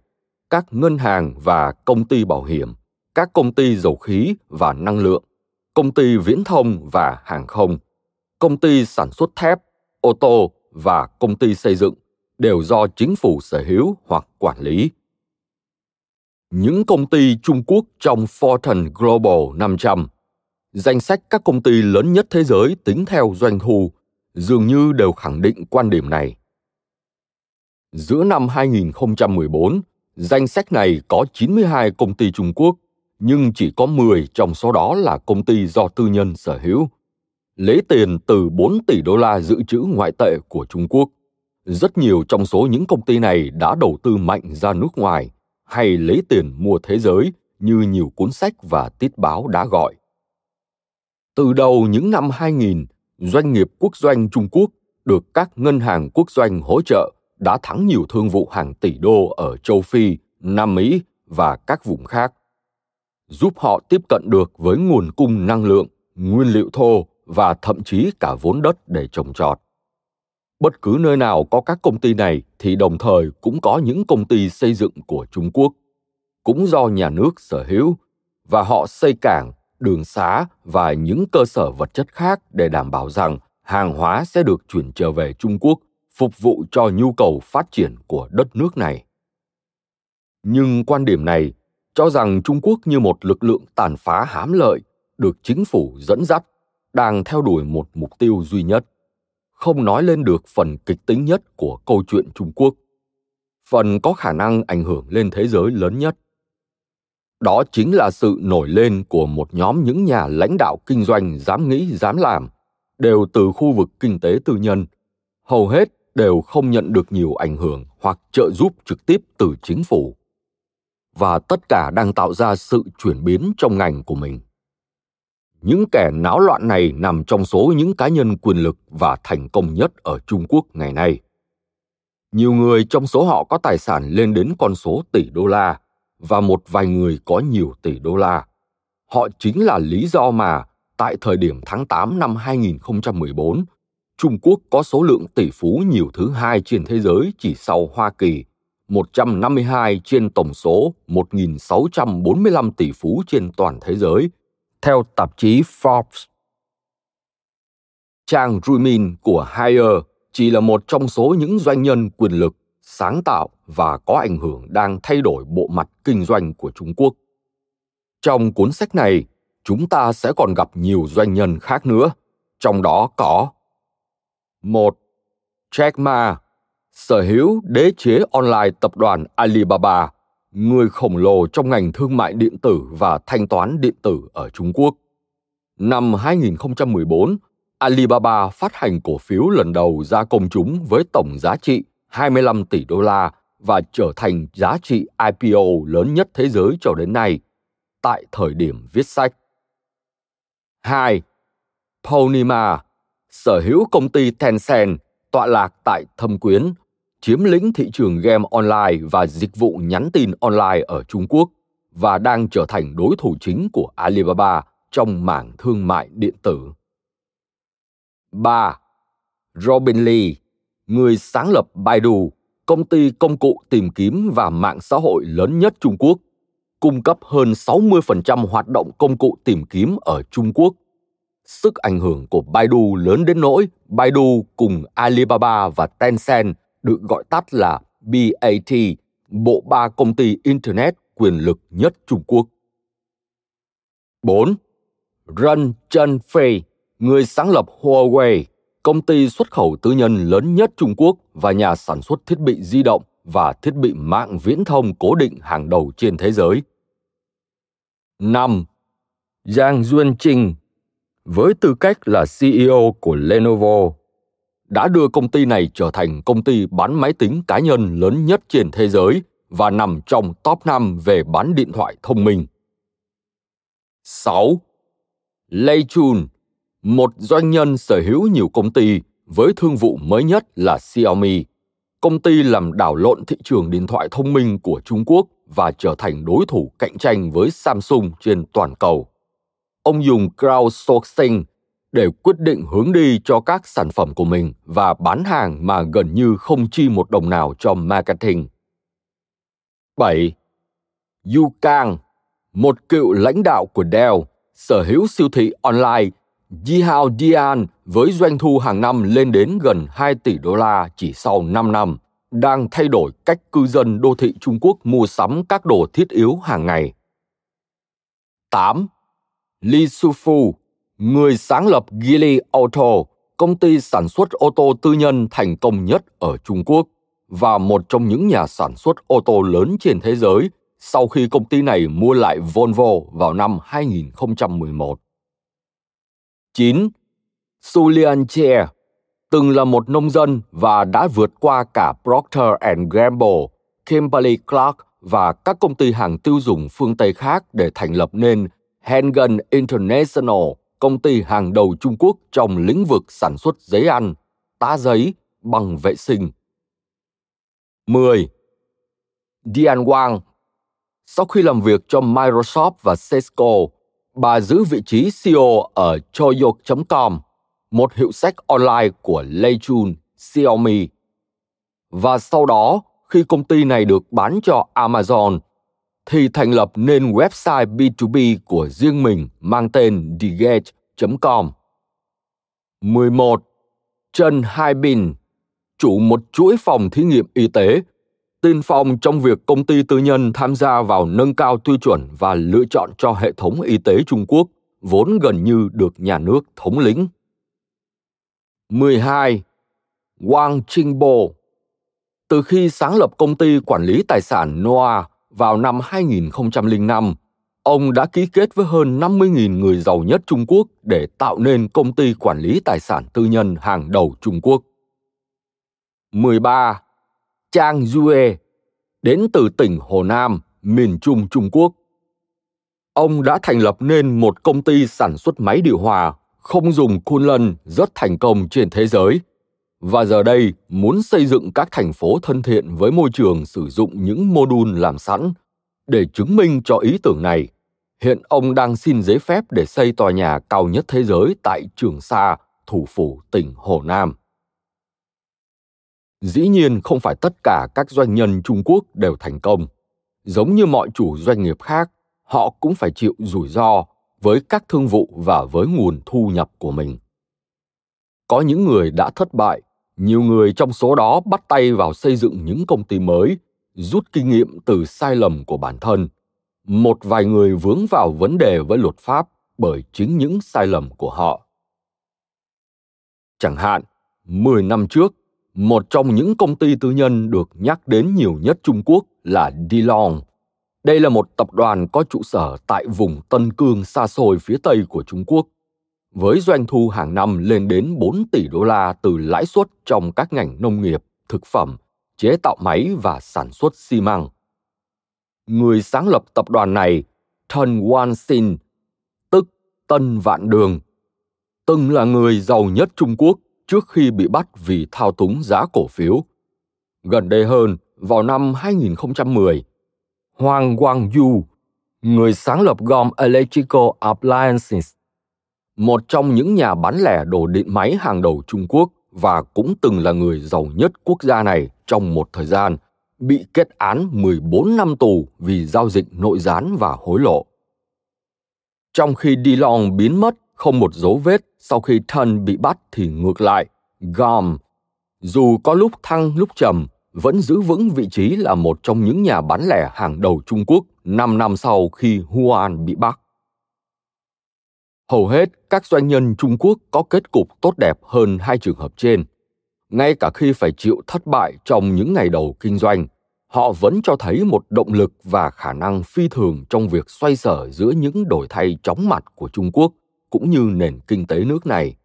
các ngân hàng và công ty bảo hiểm, các công ty dầu khí và năng lượng, công ty viễn thông và hàng không, công ty sản xuất thép, ô tô và công ty xây dựng đều do chính phủ sở hữu hoặc quản lý. Những công ty Trung Quốc trong Fortune Global 500 danh sách các công ty lớn nhất thế giới tính theo doanh thu dường như đều khẳng định quan điểm này. Giữa năm 2014, danh sách này có 92 công ty Trung Quốc, nhưng chỉ có 10 trong số đó là công ty do tư nhân sở hữu. Lấy tiền từ 4 tỷ đô la dự trữ ngoại tệ của Trung Quốc. Rất nhiều trong số những công ty này đã đầu tư mạnh ra nước ngoài hay lấy tiền mua thế giới như nhiều cuốn sách và tiết báo đã gọi. Từ đầu những năm 2000, doanh nghiệp quốc doanh Trung Quốc được các ngân hàng quốc doanh hỗ trợ đã thắng nhiều thương vụ hàng tỷ đô ở châu Phi, Nam Mỹ và các vùng khác, giúp họ tiếp cận được với nguồn cung năng lượng, nguyên liệu thô và thậm chí cả vốn đất để trồng trọt. Bất cứ nơi nào có các công ty này thì đồng thời cũng có những công ty xây dựng của Trung Quốc, cũng do nhà nước sở hữu, và họ xây cảng, đường xá và những cơ sở vật chất khác để đảm bảo rằng hàng hóa sẽ được chuyển trở về Trung Quốc phục vụ cho nhu cầu phát triển của đất nước này. Nhưng quan điểm này cho rằng Trung Quốc như một lực lượng tàn phá hám lợi được chính phủ dẫn dắt đang theo đuổi một mục tiêu duy nhất, không nói lên được phần kịch tính nhất của câu chuyện Trung Quốc, phần có khả năng ảnh hưởng lên thế giới lớn nhất. Đó chính là sự nổi lên của một nhóm những nhà lãnh đạo kinh doanh dám nghĩ dám làm đều từ khu vực kinh tế tư nhân hầu hết đều không nhận được nhiều ảnh hưởng hoặc trợ giúp trực tiếp từ chính phủ và tất cả đang tạo ra sự chuyển biến trong ngành của mình. Những kẻ náo loạn này nằm trong số những cá nhân quyền lực và thành công nhất ở trung quốc ngày nay. Nhiều người trong số họ có tài sản lên đến con số tỷ đô la và một vài người có nhiều tỷ đô la. Họ chính là lý do mà tại thời điểm tháng 8 năm 2014, Trung Quốc có số lượng tỷ phú nhiều thứ hai trên thế giới chỉ sau Hoa Kỳ, 152 trên tổng số 1.645 tỷ phú trên toàn thế giới, theo tạp chí Forbes. Trang Rumin của Hire chỉ là một trong số những doanh nhân quyền lực, sáng tạo và có ảnh hưởng đang thay đổi bộ mặt kinh doanh của Trung Quốc. Trong cuốn sách này, chúng ta sẽ còn gặp nhiều doanh nhân khác nữa, trong đó có một Jack Ma, sở hữu đế chế online tập đoàn Alibaba, người khổng lồ trong ngành thương mại điện tử và thanh toán điện tử ở Trung Quốc. Năm 2014, Alibaba phát hành cổ phiếu lần đầu ra công chúng với tổng giá trị 25 tỷ đô la và trở thành giá trị IPO lớn nhất thế giới cho đến nay tại thời điểm viết sách. 2. Ponima, sở hữu công ty Tencent tọa lạc tại Thâm Quyến, chiếm lĩnh thị trường game online và dịch vụ nhắn tin online ở Trung Quốc và đang trở thành đối thủ chính của Alibaba trong mảng thương mại điện tử. 3. Robin Lee, người sáng lập Baidu, công ty công cụ tìm kiếm và mạng xã hội lớn nhất Trung Quốc, cung cấp hơn 60% hoạt động công cụ tìm kiếm ở Trung Quốc. Sức ảnh hưởng của Baidu lớn đến nỗi Baidu cùng Alibaba và Tencent được gọi tắt là BAT, bộ ba công ty Internet quyền lực nhất Trung Quốc. 4. Ren Zhengfei, người sáng lập Huawei, công ty xuất khẩu tư nhân lớn nhất Trung Quốc và nhà sản xuất thiết bị di động và thiết bị mạng viễn thông cố định hàng đầu trên thế giới. 5. Giang Yuanqing, với tư cách là CEO của Lenovo, đã đưa công ty này trở thành công ty bán máy tính cá nhân lớn nhất trên thế giới và nằm trong top 5 về bán điện thoại thông minh. 6. Lei Chun, một doanh nhân sở hữu nhiều công ty với thương vụ mới nhất là Xiaomi, công ty làm đảo lộn thị trường điện thoại thông minh của Trung Quốc và trở thành đối thủ cạnh tranh với Samsung trên toàn cầu. Ông dùng crowdsourcing để quyết định hướng đi cho các sản phẩm của mình và bán hàng mà gần như không chi một đồng nào cho marketing. 7. Yu Kang, một cựu lãnh đạo của Dell, sở hữu siêu thị online Yihao Dian với doanh thu hàng năm lên đến gần 2 tỷ đô la chỉ sau 5 năm, đang thay đổi cách cư dân đô thị Trung Quốc mua sắm các đồ thiết yếu hàng ngày. 8. Li Sufu, người sáng lập Geely Auto, công ty sản xuất ô tô tư nhân thành công nhất ở Trung Quốc và một trong những nhà sản xuất ô tô lớn trên thế giới sau khi công ty này mua lại Volvo vào năm 2011. 9. Sulian Chair, từng là một nông dân và đã vượt qua cả Procter Gamble, Kimberly Clark và các công ty hàng tiêu dùng phương Tây khác để thành lập nên Hengen International, công ty hàng đầu Trung Quốc trong lĩnh vực sản xuất giấy ăn, tá giấy, bằng vệ sinh. 10. Dian Wang Sau khi làm việc cho Microsoft và Cisco, bà giữ vị trí CEO ở Choyok.com, một hiệu sách online của Lei Chun, Xiaomi. Và sau đó, khi công ty này được bán cho Amazon, thì thành lập nên website B2B của riêng mình mang tên digate.com. 11. Trần Hai Bình chủ một chuỗi phòng thí nghiệm y tế tiên phong trong việc công ty tư nhân tham gia vào nâng cao tiêu chuẩn và lựa chọn cho hệ thống y tế Trung Quốc, vốn gần như được nhà nước thống lĩnh. 12. Wang Bồ Từ khi sáng lập công ty quản lý tài sản Noah vào năm 2005, ông đã ký kết với hơn 50.000 người giàu nhất Trung Quốc để tạo nên công ty quản lý tài sản tư nhân hàng đầu Trung Quốc. 13. Chang Yue, đến từ tỉnh Hồ Nam, miền Trung Trung Quốc. Ông đã thành lập nên một công ty sản xuất máy điều hòa không dùng Kunlun rất thành công trên thế giới và giờ đây muốn xây dựng các thành phố thân thiện với môi trường sử dụng những mô đun làm sẵn. Để chứng minh cho ý tưởng này, hiện ông đang xin giấy phép để xây tòa nhà cao nhất thế giới tại Trường Sa, thủ phủ tỉnh Hồ Nam. Dĩ nhiên không phải tất cả các doanh nhân Trung Quốc đều thành công. Giống như mọi chủ doanh nghiệp khác, họ cũng phải chịu rủi ro với các thương vụ và với nguồn thu nhập của mình. Có những người đã thất bại, nhiều người trong số đó bắt tay vào xây dựng những công ty mới, rút kinh nghiệm từ sai lầm của bản thân. Một vài người vướng vào vấn đề với luật pháp bởi chính những sai lầm của họ. Chẳng hạn, 10 năm trước, một trong những công ty tư nhân được nhắc đến nhiều nhất Trung Quốc là Delong. Đây là một tập đoàn có trụ sở tại vùng Tân Cương xa xôi phía tây của Trung Quốc, với doanh thu hàng năm lên đến 4 tỷ đô la từ lãi suất trong các ngành nông nghiệp, thực phẩm, chế tạo máy và sản xuất xi măng. Người sáng lập tập đoàn này, Tân Wan Sin, tức Tân Vạn Đường, từng là người giàu nhất Trung Quốc trước khi bị bắt vì thao túng giá cổ phiếu. Gần đây hơn, vào năm 2010, Hoàng Quang Yu, người sáng lập gom Electrical Appliances, một trong những nhà bán lẻ đồ điện máy hàng đầu Trung Quốc và cũng từng là người giàu nhất quốc gia này trong một thời gian, bị kết án 14 năm tù vì giao dịch nội gián và hối lộ. Trong khi DeLong biến mất không một dấu vết sau khi Thân bị bắt thì ngược lại, Gom, dù có lúc thăng lúc trầm, vẫn giữ vững vị trí là một trong những nhà bán lẻ hàng đầu Trung Quốc 5 năm sau khi Huan bị bắt. Hầu hết các doanh nhân Trung Quốc có kết cục tốt đẹp hơn hai trường hợp trên. Ngay cả khi phải chịu thất bại trong những ngày đầu kinh doanh, họ vẫn cho thấy một động lực và khả năng phi thường trong việc xoay sở giữa những đổi thay chóng mặt của Trung Quốc cũng như nền kinh tế nước này.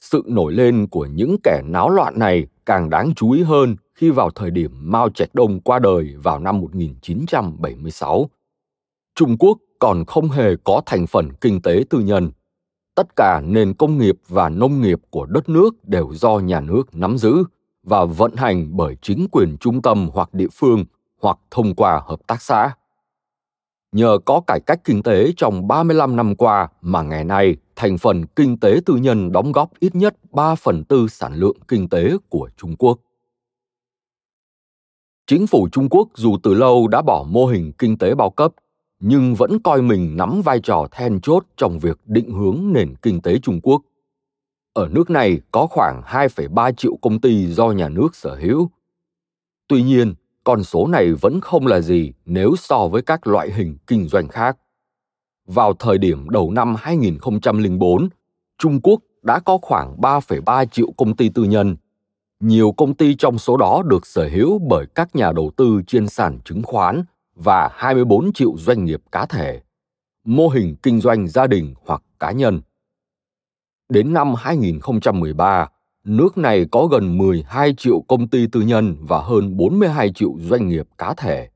Sự nổi lên của những kẻ náo loạn này càng đáng chú ý hơn khi vào thời điểm Mao Trạch Đông qua đời vào năm 1976. Trung Quốc còn không hề có thành phần kinh tế tư nhân. Tất cả nền công nghiệp và nông nghiệp của đất nước đều do nhà nước nắm giữ và vận hành bởi chính quyền trung tâm hoặc địa phương hoặc thông qua hợp tác xã. Nhờ có cải cách kinh tế trong 35 năm qua mà ngày nay thành phần kinh tế tư nhân đóng góp ít nhất 3 phần tư sản lượng kinh tế của Trung Quốc. Chính phủ Trung Quốc dù từ lâu đã bỏ mô hình kinh tế bao cấp, nhưng vẫn coi mình nắm vai trò then chốt trong việc định hướng nền kinh tế Trung Quốc. Ở nước này có khoảng 2,3 triệu công ty do nhà nước sở hữu. Tuy nhiên, con số này vẫn không là gì nếu so với các loại hình kinh doanh khác. Vào thời điểm đầu năm 2004, Trung Quốc đã có khoảng 3,3 triệu công ty tư nhân. Nhiều công ty trong số đó được sở hữu bởi các nhà đầu tư trên sàn chứng khoán và 24 triệu doanh nghiệp cá thể, mô hình kinh doanh gia đình hoặc cá nhân. Đến năm 2013, nước này có gần 12 triệu công ty tư nhân và hơn 42 triệu doanh nghiệp cá thể.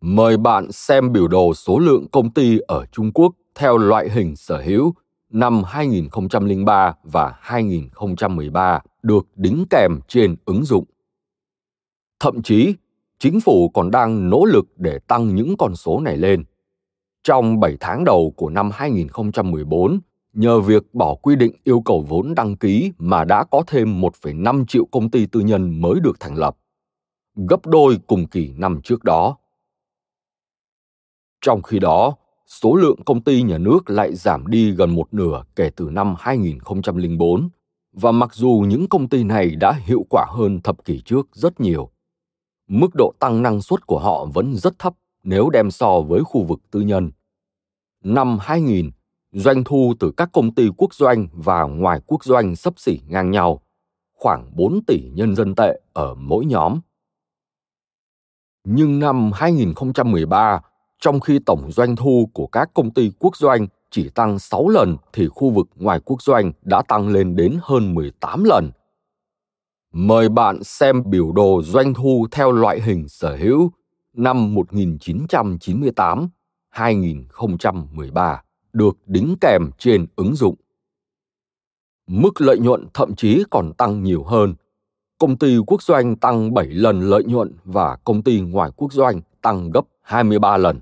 Mời bạn xem biểu đồ số lượng công ty ở Trung Quốc theo loại hình sở hữu năm 2003 và 2013 được đính kèm trên ứng dụng. Thậm chí, chính phủ còn đang nỗ lực để tăng những con số này lên. Trong 7 tháng đầu của năm 2014, nhờ việc bỏ quy định yêu cầu vốn đăng ký mà đã có thêm 1,5 triệu công ty tư nhân mới được thành lập, gấp đôi cùng kỳ năm trước đó. Trong khi đó, số lượng công ty nhà nước lại giảm đi gần một nửa kể từ năm 2004, và mặc dù những công ty này đã hiệu quả hơn thập kỷ trước rất nhiều, mức độ tăng năng suất của họ vẫn rất thấp nếu đem so với khu vực tư nhân. Năm 2000, doanh thu từ các công ty quốc doanh và ngoài quốc doanh sấp xỉ ngang nhau, khoảng 4 tỷ nhân dân tệ ở mỗi nhóm. Nhưng năm 2013, trong khi tổng doanh thu của các công ty quốc doanh chỉ tăng 6 lần thì khu vực ngoài quốc doanh đã tăng lên đến hơn 18 lần. Mời bạn xem biểu đồ doanh thu theo loại hình sở hữu năm 1998 2013 được đính kèm trên ứng dụng. Mức lợi nhuận thậm chí còn tăng nhiều hơn. Công ty quốc doanh tăng 7 lần lợi nhuận và công ty ngoài quốc doanh tăng gấp 23 lần.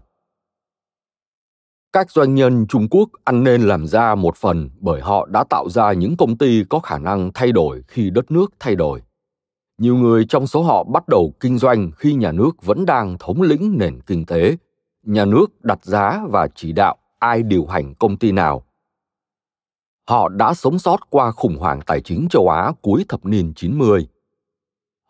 Các doanh nhân Trung Quốc ăn nên làm ra một phần bởi họ đã tạo ra những công ty có khả năng thay đổi khi đất nước thay đổi. Nhiều người trong số họ bắt đầu kinh doanh khi nhà nước vẫn đang thống lĩnh nền kinh tế. Nhà nước đặt giá và chỉ đạo ai điều hành công ty nào. Họ đã sống sót qua khủng hoảng tài chính châu Á cuối thập niên 90.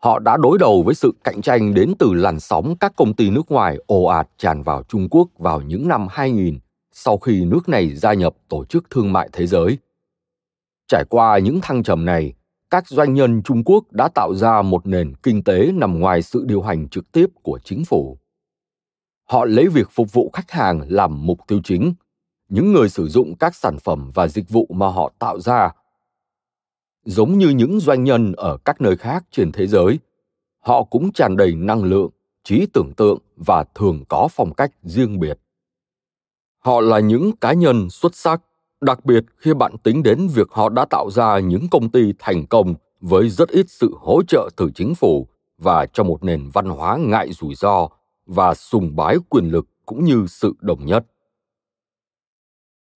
Họ đã đối đầu với sự cạnh tranh đến từ làn sóng các công ty nước ngoài ồ ạt tràn vào Trung Quốc vào những năm 2000 sau khi nước này gia nhập Tổ chức Thương mại Thế giới. Trải qua những thăng trầm này, các doanh nhân Trung Quốc đã tạo ra một nền kinh tế nằm ngoài sự điều hành trực tiếp của chính phủ. Họ lấy việc phục vụ khách hàng làm mục tiêu chính, những người sử dụng các sản phẩm và dịch vụ mà họ tạo ra. Giống như những doanh nhân ở các nơi khác trên thế giới, họ cũng tràn đầy năng lượng, trí tưởng tượng và thường có phong cách riêng biệt. Họ là những cá nhân xuất sắc, đặc biệt khi bạn tính đến việc họ đã tạo ra những công ty thành công với rất ít sự hỗ trợ từ chính phủ và trong một nền văn hóa ngại rủi ro và sùng bái quyền lực cũng như sự đồng nhất.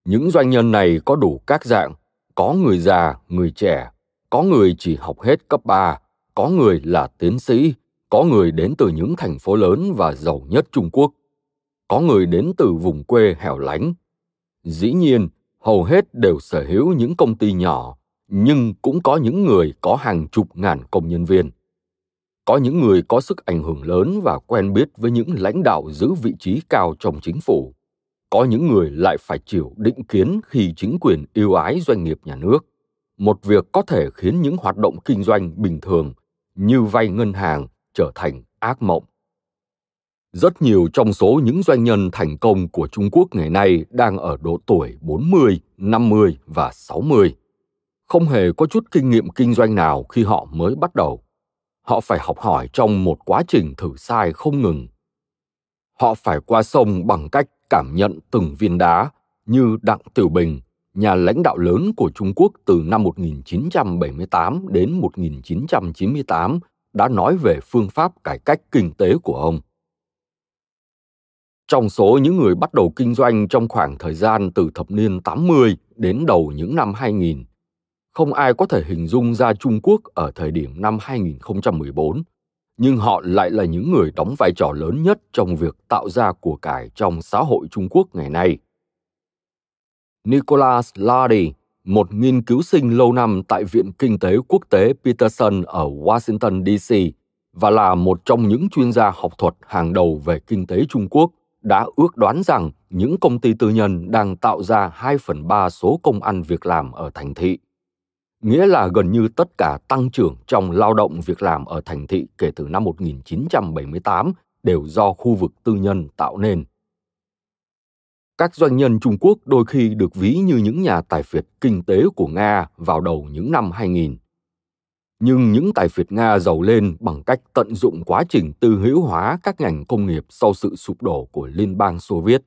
Những doanh nhân này có đủ các dạng, có người già, người trẻ, có người chỉ học hết cấp 3, có người là tiến sĩ, có người đến từ những thành phố lớn và giàu nhất Trung Quốc, có người đến từ vùng quê hẻo lánh. Dĩ nhiên, hầu hết đều sở hữu những công ty nhỏ, nhưng cũng có những người có hàng chục ngàn công nhân viên. Có những người có sức ảnh hưởng lớn và quen biết với những lãnh đạo giữ vị trí cao trong chính phủ. Có những người lại phải chịu định kiến khi chính quyền yêu ái doanh nghiệp nhà nước. Một việc có thể khiến những hoạt động kinh doanh bình thường như vay ngân hàng trở thành ác mộng. Rất nhiều trong số những doanh nhân thành công của Trung Quốc ngày nay đang ở độ tuổi 40, 50 và 60. Không hề có chút kinh nghiệm kinh doanh nào khi họ mới bắt đầu. Họ phải học hỏi trong một quá trình thử sai không ngừng. Họ phải qua sông bằng cách cảm nhận từng viên đá như Đặng Tiểu Bình, nhà lãnh đạo lớn của Trung Quốc từ năm 1978 đến 1998 đã nói về phương pháp cải cách kinh tế của ông trong số những người bắt đầu kinh doanh trong khoảng thời gian từ thập niên 80 đến đầu những năm 2000, không ai có thể hình dung ra Trung Quốc ở thời điểm năm 2014, nhưng họ lại là những người đóng vai trò lớn nhất trong việc tạo ra của cải trong xã hội Trung Quốc ngày nay. Nicholas Lardy, một nghiên cứu sinh lâu năm tại Viện Kinh tế Quốc tế Peterson ở Washington, D.C., và là một trong những chuyên gia học thuật hàng đầu về kinh tế Trung Quốc, đã ước đoán rằng những công ty tư nhân đang tạo ra 2 phần 3 số công ăn việc làm ở thành thị. Nghĩa là gần như tất cả tăng trưởng trong lao động việc làm ở thành thị kể từ năm 1978 đều do khu vực tư nhân tạo nên. Các doanh nhân Trung Quốc đôi khi được ví như những nhà tài phiệt kinh tế của Nga vào đầu những năm 2000 nhưng những tài phiệt Nga giàu lên bằng cách tận dụng quá trình tư hữu hóa các ngành công nghiệp sau sự sụp đổ của Liên bang Xô Viết,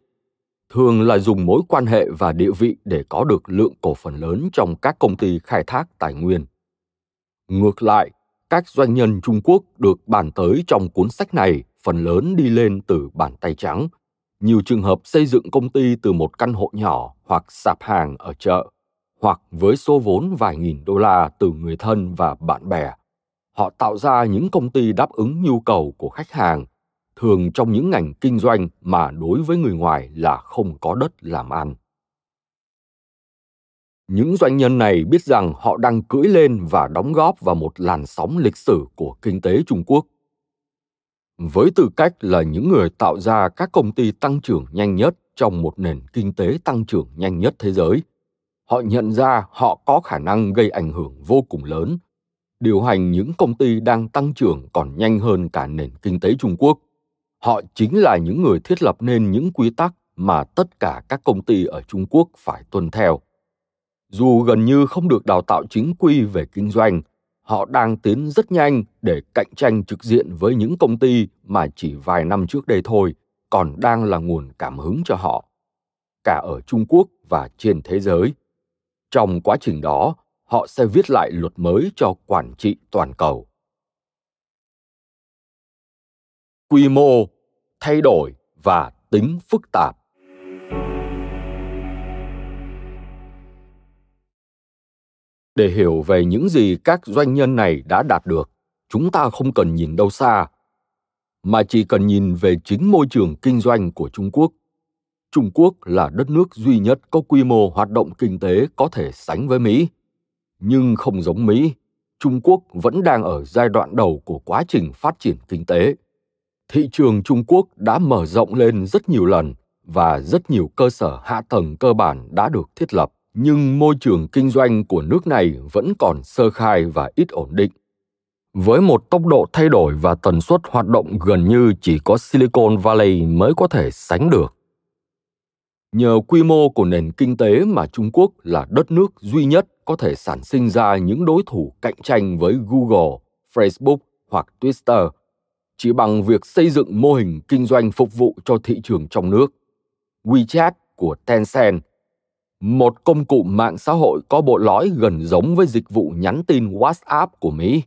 thường là dùng mối quan hệ và địa vị để có được lượng cổ phần lớn trong các công ty khai thác tài nguyên. Ngược lại, các doanh nhân Trung Quốc được bàn tới trong cuốn sách này phần lớn đi lên từ bàn tay trắng. Nhiều trường hợp xây dựng công ty từ một căn hộ nhỏ hoặc sạp hàng ở chợ hoặc với số vốn vài nghìn đô la từ người thân và bạn bè. Họ tạo ra những công ty đáp ứng nhu cầu của khách hàng. Thường trong những ngành kinh doanh mà đối với người ngoài là không có đất làm ăn. Những doanh nhân này biết rằng họ đang cưỡi lên và đóng góp vào một làn sóng lịch sử của kinh tế trung quốc. Với tư cách là những người tạo ra các công ty tăng trưởng nhanh nhất trong một nền kinh tế tăng trưởng nhanh nhất thế giới họ nhận ra họ có khả năng gây ảnh hưởng vô cùng lớn. Điều hành những công ty đang tăng trưởng còn nhanh hơn cả nền kinh tế trung quốc. Họ chính là những người thiết lập nên những quy tắc mà tất cả các công ty ở trung quốc phải tuân theo. Dù gần như không được đào tạo chính quy về kinh doanh, họ đang tiến rất nhanh để cạnh tranh trực diện với những công ty mà chỉ vài năm trước đây thôi, còn đang là nguồn cảm hứng cho họ. Cả ở trung quốc và trên thế giới trong quá trình đó, họ sẽ viết lại luật mới cho quản trị toàn cầu. Quy mô, thay đổi và tính phức tạp. Để hiểu về những gì các doanh nhân này đã đạt được, chúng ta không cần nhìn đâu xa, mà chỉ cần nhìn về chính môi trường kinh doanh của trung quốc trung quốc là đất nước duy nhất có quy mô hoạt động kinh tế có thể sánh với mỹ. Nhưng không giống mỹ, trung quốc vẫn đang ở giai đoạn đầu của quá trình phát triển kinh tế. Thị trường trung quốc đã mở rộng lên rất nhiều lần và rất nhiều cơ sở hạ tầng cơ bản đã được thiết lập. Nhưng môi trường kinh doanh của nước này vẫn còn sơ khai và ít ổn định. Với một tốc độ thay đổi và tần suất hoạt động gần như chỉ có silicon valley mới có thể sánh được nhờ quy mô của nền kinh tế mà trung quốc là đất nước duy nhất có thể sản sinh ra những đối thủ cạnh tranh với google facebook hoặc twitter chỉ bằng việc xây dựng mô hình kinh doanh phục vụ cho thị trường trong nước wechat của tencent một công cụ mạng xã hội có bộ lõi gần giống với dịch vụ nhắn tin WhatsApp của Mỹ.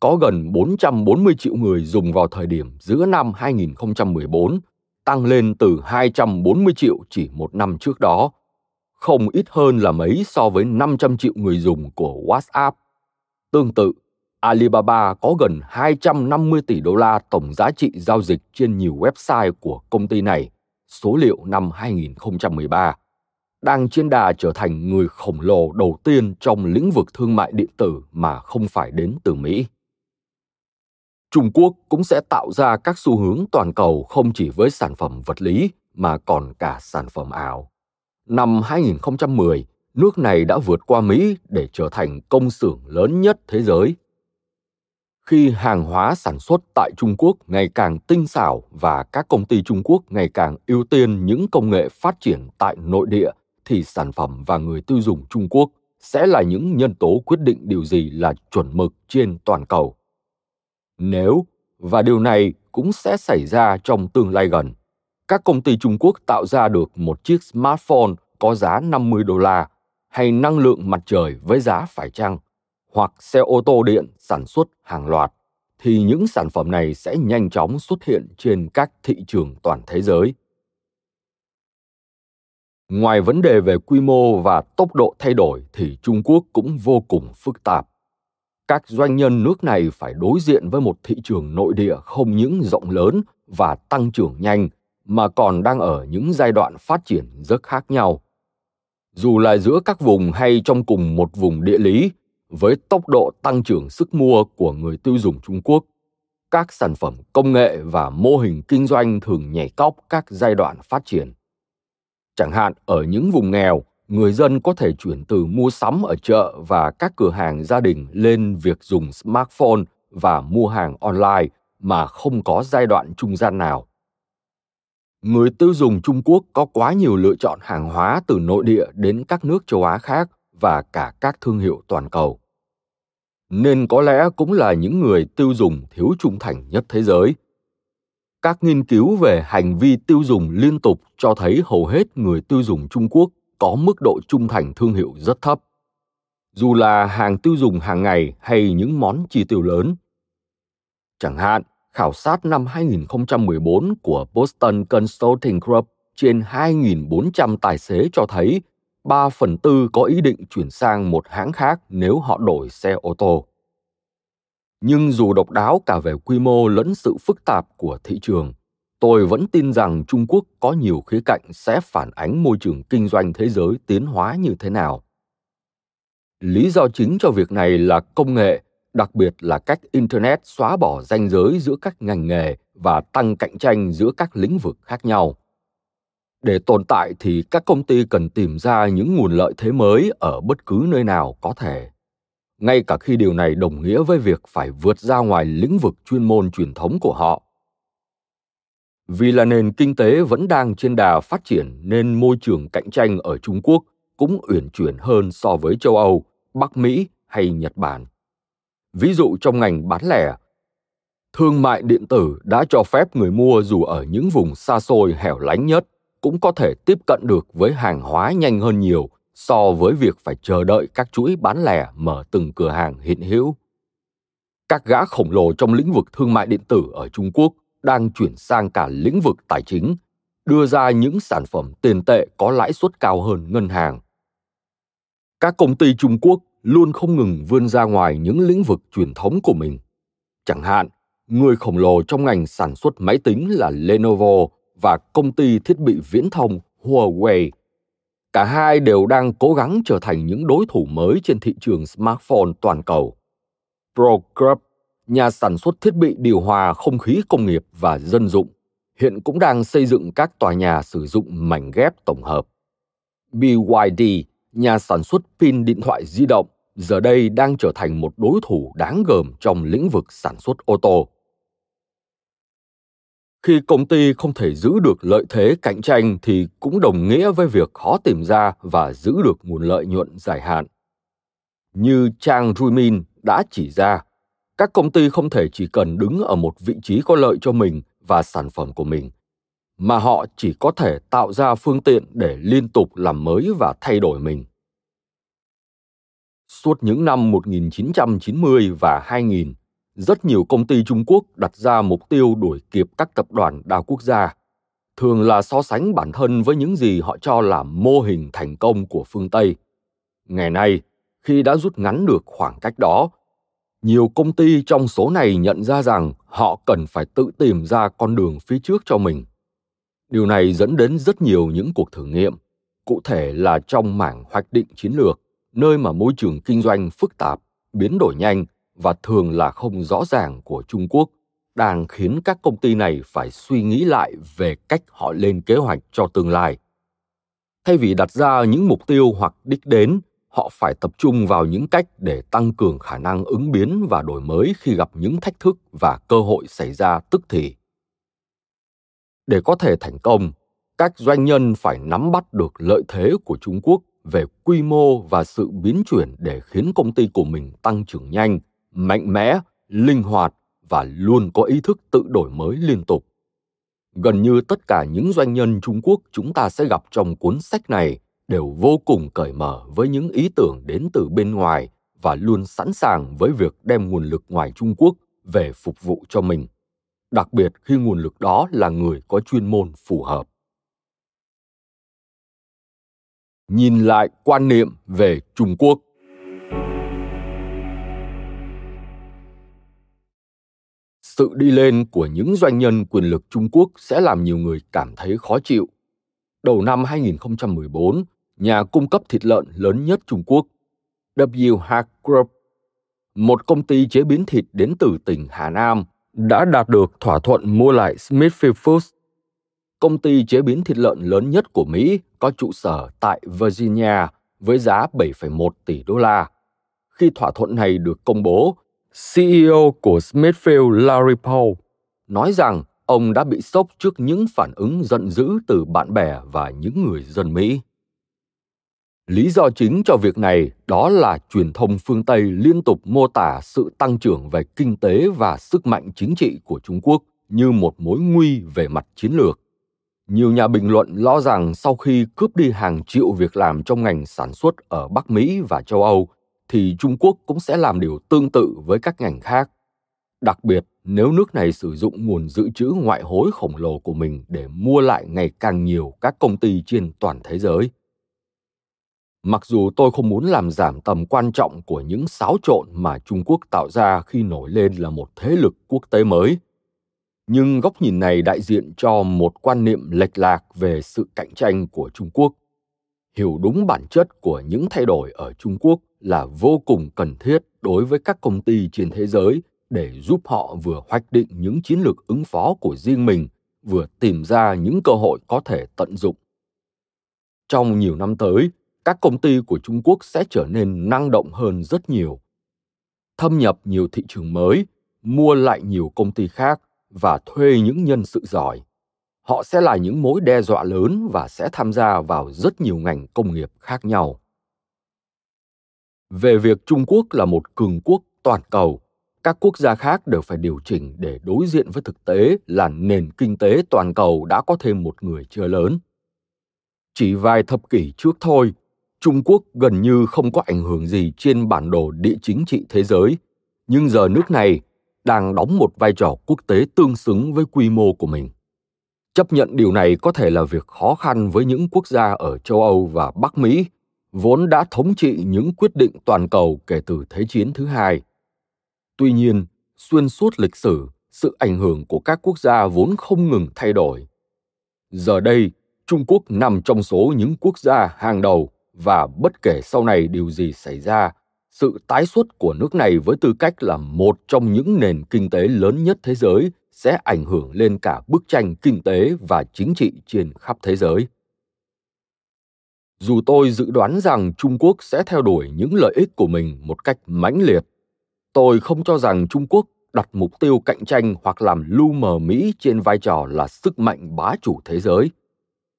Có gần 440 triệu người dùng vào thời điểm giữa năm 2014, tăng lên từ 240 triệu chỉ một năm trước đó. Không ít hơn là mấy so với 500 triệu người dùng của WhatsApp. Tương tự, Alibaba có gần 250 tỷ đô la tổng giá trị giao dịch trên nhiều website của công ty này, số liệu năm 2013 đang trên đà trở thành người khổng lồ đầu tiên trong lĩnh vực thương mại điện tử mà không phải đến từ Mỹ. Trung Quốc cũng sẽ tạo ra các xu hướng toàn cầu không chỉ với sản phẩm vật lý mà còn cả sản phẩm ảo. Năm 2010, nước này đã vượt qua Mỹ để trở thành công xưởng lớn nhất thế giới. Khi hàng hóa sản xuất tại Trung Quốc ngày càng tinh xảo và các công ty Trung Quốc ngày càng ưu tiên những công nghệ phát triển tại nội địa thì sản phẩm và người tiêu dùng Trung Quốc sẽ là những nhân tố quyết định điều gì là chuẩn mực trên toàn cầu. Nếu, và điều này cũng sẽ xảy ra trong tương lai gần, các công ty Trung Quốc tạo ra được một chiếc smartphone có giá 50 đô la hay năng lượng mặt trời với giá phải chăng, hoặc xe ô tô điện sản xuất hàng loạt, thì những sản phẩm này sẽ nhanh chóng xuất hiện trên các thị trường toàn thế giới. Ngoài vấn đề về quy mô và tốc độ thay đổi thì trung quốc cũng vô cùng phức tạp các doanh nhân nước này phải đối diện với một thị trường nội địa không những rộng lớn và tăng trưởng nhanh mà còn đang ở những giai đoạn phát triển rất khác nhau. Dù là giữa các vùng hay trong cùng một vùng địa lý với tốc độ tăng trưởng sức mua của người tiêu dùng trung quốc các sản phẩm công nghệ và mô hình kinh doanh thường nhảy cóc các giai đoạn phát triển. Chẳng hạn ở những vùng nghèo, người dân có thể chuyển từ mua sắm ở chợ và các cửa hàng gia đình lên việc dùng smartphone và mua hàng online mà không có giai đoạn trung gian nào. Người tiêu dùng Trung Quốc có quá nhiều lựa chọn hàng hóa từ nội địa đến các nước châu Á khác và cả các thương hiệu toàn cầu. Nên có lẽ cũng là những người tiêu dùng thiếu trung thành nhất thế giới các nghiên cứu về hành vi tiêu dùng liên tục cho thấy hầu hết người tiêu dùng trung quốc có mức độ trung thành thương hiệu rất thấp dù là hàng tiêu dùng hàng ngày hay những món chi tiêu lớn. Chẳng hạn, khảo sát năm 2014 của Boston Consulting Group trên 2.400 tài xế cho thấy 3 phần tư có ý định chuyển sang một hãng khác nếu họ đổi xe ô tô nhưng dù độc đáo cả về quy mô lẫn sự phức tạp của thị trường tôi vẫn tin rằng trung quốc có nhiều khía cạnh sẽ phản ánh môi trường kinh doanh thế giới tiến hóa như thế nào. Lý do chính cho việc này là công nghệ, đặc biệt là cách internet xóa bỏ ranh giới giữa các ngành nghề và tăng cạnh tranh giữa các lĩnh vực khác nhau. Để tồn tại thì các công ty cần tìm ra những nguồn lợi thế mới ở bất cứ nơi nào có thể. Ngay cả khi điều này đồng nghĩa với việc phải vượt ra ngoài lĩnh vực chuyên môn truyền thống của họ vì là nền kinh tế vẫn đang trên đà phát triển nên môi trường cạnh tranh ở trung quốc cũng uyển chuyển hơn so với châu âu, bắc mỹ hay nhật bản ví dụ trong ngành bán lẻ, thương mại điện tử đã cho phép người mua dù ở những vùng xa xôi hẻo lánh nhất cũng có thể tiếp cận được với hàng hóa nhanh hơn nhiều so với việc phải chờ đợi các chuỗi bán lẻ mở từng cửa hàng hiện hữu. Các gã khổng lồ trong lĩnh vực thương mại điện tử ở Trung Quốc đang chuyển sang cả lĩnh vực tài chính, đưa ra những sản phẩm tiền tệ có lãi suất cao hơn ngân hàng. Các công ty Trung Quốc luôn không ngừng vươn ra ngoài những lĩnh vực truyền thống của mình. Chẳng hạn, người khổng lồ trong ngành sản xuất máy tính là Lenovo và công ty thiết bị viễn thông Huawei. Cả hai đều đang cố gắng trở thành những đối thủ mới trên thị trường smartphone toàn cầu. ProGroup, nhà sản xuất thiết bị điều hòa không khí công nghiệp và dân dụng, hiện cũng đang xây dựng các tòa nhà sử dụng mảnh ghép tổng hợp. BYD, nhà sản xuất pin điện thoại di động, giờ đây đang trở thành một đối thủ đáng gờm trong lĩnh vực sản xuất ô tô. Khi công ty không thể giữ được lợi thế cạnh tranh thì cũng đồng nghĩa với việc khó tìm ra và giữ được nguồn lợi nhuận dài hạn. Như Trang Ruimin đã chỉ ra, các công ty không thể chỉ cần đứng ở một vị trí có lợi cho mình và sản phẩm của mình, mà họ chỉ có thể tạo ra phương tiện để liên tục làm mới và thay đổi mình. Suốt những năm 1990 và 2000, rất nhiều công ty Trung Quốc đặt ra mục tiêu đuổi kịp các tập đoàn đa quốc gia, thường là so sánh bản thân với những gì họ cho là mô hình thành công của phương Tây. Ngày nay, khi đã rút ngắn được khoảng cách đó, nhiều công ty trong số này nhận ra rằng họ cần phải tự tìm ra con đường phía trước cho mình. Điều này dẫn đến rất nhiều những cuộc thử nghiệm, cụ thể là trong mảng hoạch định chiến lược, nơi mà môi trường kinh doanh phức tạp, biến đổi nhanh và thường là không rõ ràng của Trung Quốc đang khiến các công ty này phải suy nghĩ lại về cách họ lên kế hoạch cho tương lai. Thay vì đặt ra những mục tiêu hoặc đích đến, họ phải tập trung vào những cách để tăng cường khả năng ứng biến và đổi mới khi gặp những thách thức và cơ hội xảy ra tức thì. Để có thể thành công, các doanh nhân phải nắm bắt được lợi thế của Trung Quốc về quy mô và sự biến chuyển để khiến công ty của mình tăng trưởng nhanh mạnh mẽ linh hoạt và luôn có ý thức tự đổi mới liên tục gần như tất cả những doanh nhân trung quốc chúng ta sẽ gặp trong cuốn sách này đều vô cùng cởi mở với những ý tưởng đến từ bên ngoài và luôn sẵn sàng với việc đem nguồn lực ngoài trung quốc về phục vụ cho mình đặc biệt khi nguồn lực đó là người có chuyên môn phù hợp nhìn lại quan niệm về trung quốc sự đi lên của những doanh nhân quyền lực Trung Quốc sẽ làm nhiều người cảm thấy khó chịu. Đầu năm 2014, nhà cung cấp thịt lợn lớn nhất Trung Quốc, WH Group, một công ty chế biến thịt đến từ tỉnh Hà Nam, đã đạt được thỏa thuận mua lại Smithfield Foods, công ty chế biến thịt lợn lớn nhất của Mỹ có trụ sở tại Virginia với giá 7,1 tỷ đô la. Khi thỏa thuận này được công bố, CEO của Smithfield Larry Paul nói rằng ông đã bị sốc trước những phản ứng giận dữ từ bạn bè và những người dân Mỹ. Lý do chính cho việc này đó là truyền thông phương Tây liên tục mô tả sự tăng trưởng về kinh tế và sức mạnh chính trị của Trung Quốc như một mối nguy về mặt chiến lược. Nhiều nhà bình luận lo rằng sau khi cướp đi hàng triệu việc làm trong ngành sản xuất ở Bắc Mỹ và châu Âu thì Trung Quốc cũng sẽ làm điều tương tự với các ngành khác. Đặc biệt, nếu nước này sử dụng nguồn dự trữ ngoại hối khổng lồ của mình để mua lại ngày càng nhiều các công ty trên toàn thế giới. Mặc dù tôi không muốn làm giảm tầm quan trọng của những xáo trộn mà Trung Quốc tạo ra khi nổi lên là một thế lực quốc tế mới, nhưng góc nhìn này đại diện cho một quan niệm lệch lạc về sự cạnh tranh của Trung Quốc. Hiểu đúng bản chất của những thay đổi ở Trung Quốc là vô cùng cần thiết đối với các công ty trên thế giới để giúp họ vừa hoạch định những chiến lược ứng phó của riêng mình vừa tìm ra những cơ hội có thể tận dụng trong nhiều năm tới các công ty của trung quốc sẽ trở nên năng động hơn rất nhiều. Thâm nhập nhiều thị trường mới mua lại nhiều công ty khác và thuê những nhân sự giỏi. Họ sẽ là những mối đe dọa lớn và sẽ tham gia vào rất nhiều ngành công nghiệp khác nhau. Về việc Trung Quốc là một cường quốc toàn cầu, các quốc gia khác đều phải điều chỉnh để đối diện với thực tế là nền kinh tế toàn cầu đã có thêm một người chưa lớn. Chỉ vài thập kỷ trước thôi, Trung Quốc gần như không có ảnh hưởng gì trên bản đồ địa chính trị thế giới, nhưng giờ nước này đang đóng một vai trò quốc tế tương xứng với quy mô của mình. Chấp nhận điều này có thể là việc khó khăn với những quốc gia ở châu Âu và Bắc Mỹ, vốn đã thống trị những quyết định toàn cầu kể từ Thế chiến thứ hai. Tuy nhiên, xuyên suốt lịch sử, sự ảnh hưởng của các quốc gia vốn không ngừng thay đổi. Giờ đây, Trung Quốc nằm trong số những quốc gia hàng đầu và bất kể sau này điều gì xảy ra, sự tái xuất của nước này với tư cách là một trong những nền kinh tế lớn nhất thế giới sẽ ảnh hưởng lên cả bức tranh kinh tế và chính trị trên khắp thế giới. Dù tôi dự đoán rằng Trung Quốc sẽ theo đuổi những lợi ích của mình một cách mãnh liệt, tôi không cho rằng Trung Quốc đặt mục tiêu cạnh tranh hoặc làm lu mờ Mỹ trên vai trò là sức mạnh bá chủ thế giới.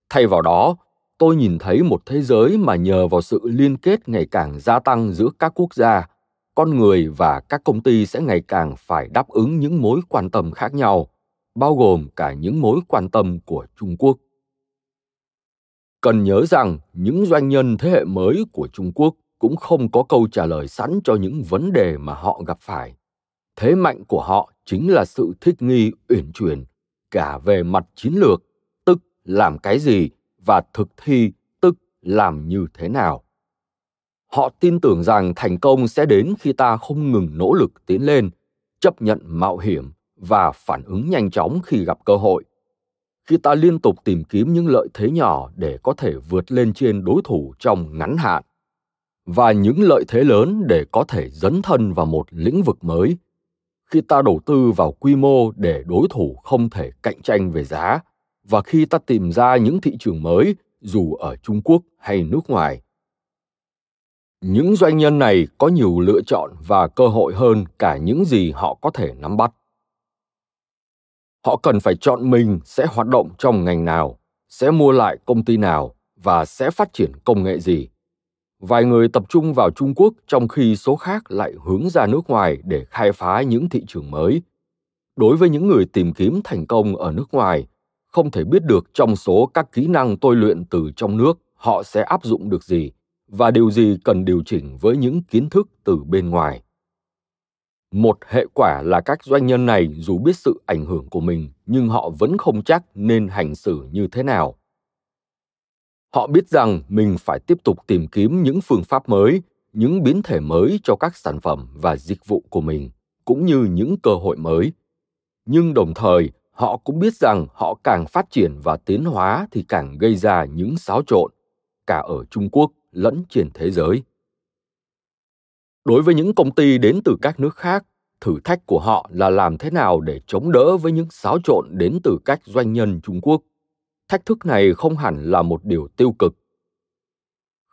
Thay vào đó, tôi nhìn thấy một thế giới mà nhờ vào sự liên kết ngày càng gia tăng giữa các quốc gia, con người và các công ty sẽ ngày càng phải đáp ứng những mối quan tâm khác nhau, bao gồm cả những mối quan tâm của trung quốc. Cần nhớ rằng những doanh nhân thế hệ mới của trung quốc cũng không có câu trả lời sẵn cho những vấn đề mà họ gặp phải. Thế mạnh của họ chính là sự thích nghi uyển chuyển cả về mặt chiến lược, tức làm cái gì và thực thi, tức làm như thế nào. Họ tin tưởng rằng thành công sẽ đến khi ta không ngừng nỗ lực tiến lên, chấp nhận mạo hiểm và phản ứng nhanh chóng khi gặp cơ hội. Khi ta liên tục tìm kiếm những lợi thế nhỏ để có thể vượt lên trên đối thủ trong ngắn hạn, và những lợi thế lớn để có thể dấn thân vào một lĩnh vực mới, khi ta đầu tư vào quy mô để đối thủ không thể cạnh tranh về giá và khi ta tìm ra những thị trường mới, dù ở trung quốc hay nước ngoài. Những doanh nhân này có nhiều lựa chọn và cơ hội hơn cả những gì họ có thể nắm bắt. Họ cần phải chọn mình sẽ hoạt động trong ngành nào, sẽ mua lại công ty nào và sẽ phát triển công nghệ gì. Vài người tập trung vào trung quốc trong khi số khác lại hướng ra nước ngoài để khai phá những thị trường mới. Đối với những người tìm kiếm thành công ở nước ngoài không thể biết được trong số các kỹ năng tôi luyện từ trong nước, họ sẽ áp dụng được gì và điều gì cần điều chỉnh với những kiến thức từ bên ngoài. Một hệ quả là các doanh nhân này dù biết sự ảnh hưởng của mình, nhưng họ vẫn không chắc nên hành xử như thế nào. Họ biết rằng mình phải tiếp tục tìm kiếm những phương pháp mới, những biến thể mới cho các sản phẩm và dịch vụ của mình, cũng như những cơ hội mới. Nhưng đồng thời họ cũng biết rằng họ càng phát triển và tiến hóa thì càng gây ra những xáo trộn, cả ở trung quốc lẫn trên thế giới. Đối với những công ty đến từ các nước khác, thử thách của họ là làm thế nào để chống đỡ với những xáo trộn đến từ các doanh nhân trung quốc. Thách thức này không hẳn là một điều tiêu cực.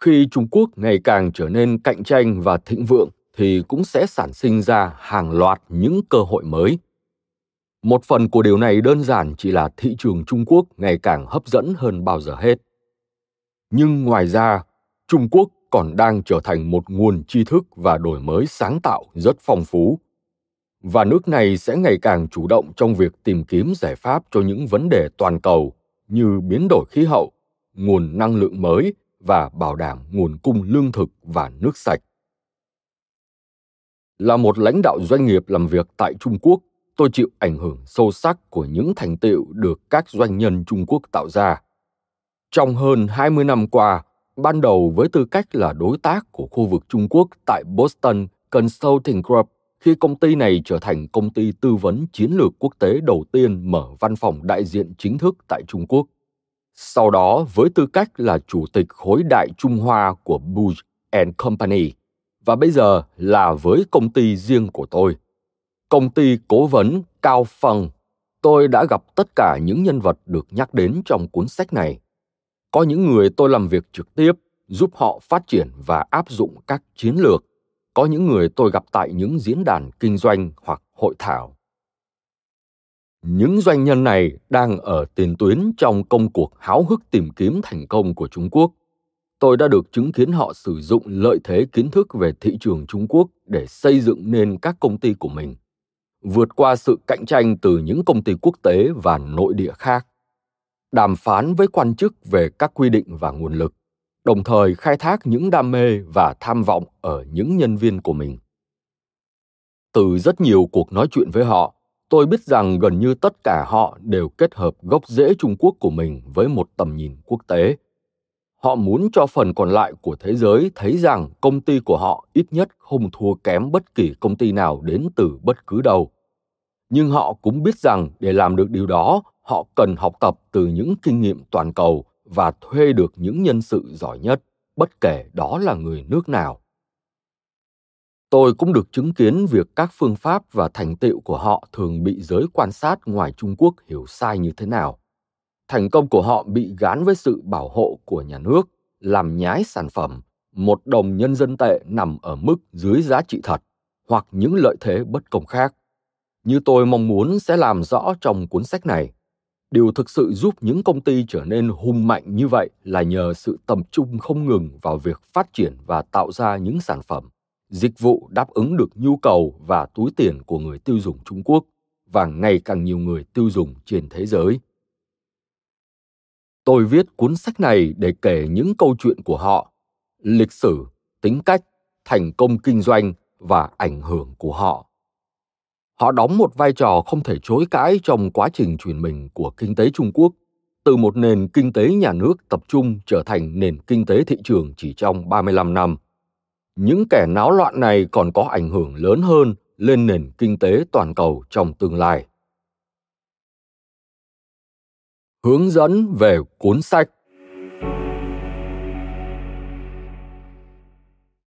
Khi trung quốc ngày càng trở nên cạnh tranh và thịnh vượng thì cũng sẽ sản sinh ra hàng loạt những cơ hội mới một phần của điều này đơn giản chỉ là thị trường trung quốc ngày càng hấp dẫn hơn bao giờ hết. Nhưng ngoài ra, trung quốc còn đang trở thành một nguồn tri thức và đổi mới sáng tạo rất phong phú. Và nước này sẽ ngày càng chủ động trong việc tìm kiếm giải pháp cho những vấn đề toàn cầu như biến đổi khí hậu, nguồn năng lượng mới và bảo đảm nguồn cung lương thực và nước sạch. Là một lãnh đạo doanh nghiệp làm việc tại trung quốc tôi chịu ảnh hưởng sâu sắc của những thành tựu được các doanh nhân Trung Quốc tạo ra. Trong hơn 20 năm qua, ban đầu với tư cách là đối tác của khu vực Trung Quốc tại Boston Consulting Group, khi công ty này trở thành công ty tư vấn chiến lược quốc tế đầu tiên mở văn phòng đại diện chính thức tại Trung Quốc. Sau đó, với tư cách là chủ tịch khối đại Trung Hoa của Bush and Company, và bây giờ là với công ty riêng của tôi – công ty cố vấn Cao Phần, tôi đã gặp tất cả những nhân vật được nhắc đến trong cuốn sách này. Có những người tôi làm việc trực tiếp, giúp họ phát triển và áp dụng các chiến lược. Có những người tôi gặp tại những diễn đàn kinh doanh hoặc hội thảo. Những doanh nhân này đang ở tiền tuyến trong công cuộc háo hức tìm kiếm thành công của Trung Quốc. Tôi đã được chứng kiến họ sử dụng lợi thế kiến thức về thị trường Trung Quốc để xây dựng nên các công ty của mình vượt qua sự cạnh tranh từ những công ty quốc tế và nội địa khác, đàm phán với quan chức về các quy định và nguồn lực, đồng thời khai thác những đam mê và tham vọng ở những nhân viên của mình. Từ rất nhiều cuộc nói chuyện với họ, tôi biết rằng gần như tất cả họ đều kết hợp gốc rễ trung quốc của mình với một tầm nhìn quốc tế họ muốn cho phần còn lại của thế giới thấy rằng công ty của họ ít nhất không thua kém bất kỳ công ty nào đến từ bất cứ đâu. Nhưng họ cũng biết rằng để làm được điều đó, họ cần học tập từ những kinh nghiệm toàn cầu và thuê được những nhân sự giỏi nhất, bất kể đó là người nước nào. Tôi cũng được chứng kiến việc các phương pháp và thành tựu của họ thường bị giới quan sát ngoài trung quốc hiểu sai như thế nào thành công của họ bị gán với sự bảo hộ của nhà nước, làm nhái sản phẩm, một đồng nhân dân tệ nằm ở mức dưới giá trị thật, hoặc những lợi thế bất công khác. Như tôi mong muốn sẽ làm rõ trong cuốn sách này, điều thực sự giúp những công ty trở nên hùng mạnh như vậy là nhờ sự tập trung không ngừng vào việc phát triển và tạo ra những sản phẩm, dịch vụ đáp ứng được nhu cầu và túi tiền của người tiêu dùng trung quốc, và ngày càng nhiều người tiêu dùng trên thế giới tôi viết cuốn sách này để kể những câu chuyện của họ, lịch sử, tính cách, thành công kinh doanh và ảnh hưởng của họ họ đóng một vai trò không thể chối cãi trong quá trình chuyển mình của kinh tế Trung Quốc, từ một nền kinh tế nhà nước tập trung trở thành nền kinh tế thị trường chỉ trong 35 năm. Những kẻ náo loạn này còn có ảnh hưởng lớn hơn lên nền kinh tế toàn cầu trong tương lai. Hướng dẫn về cuốn sách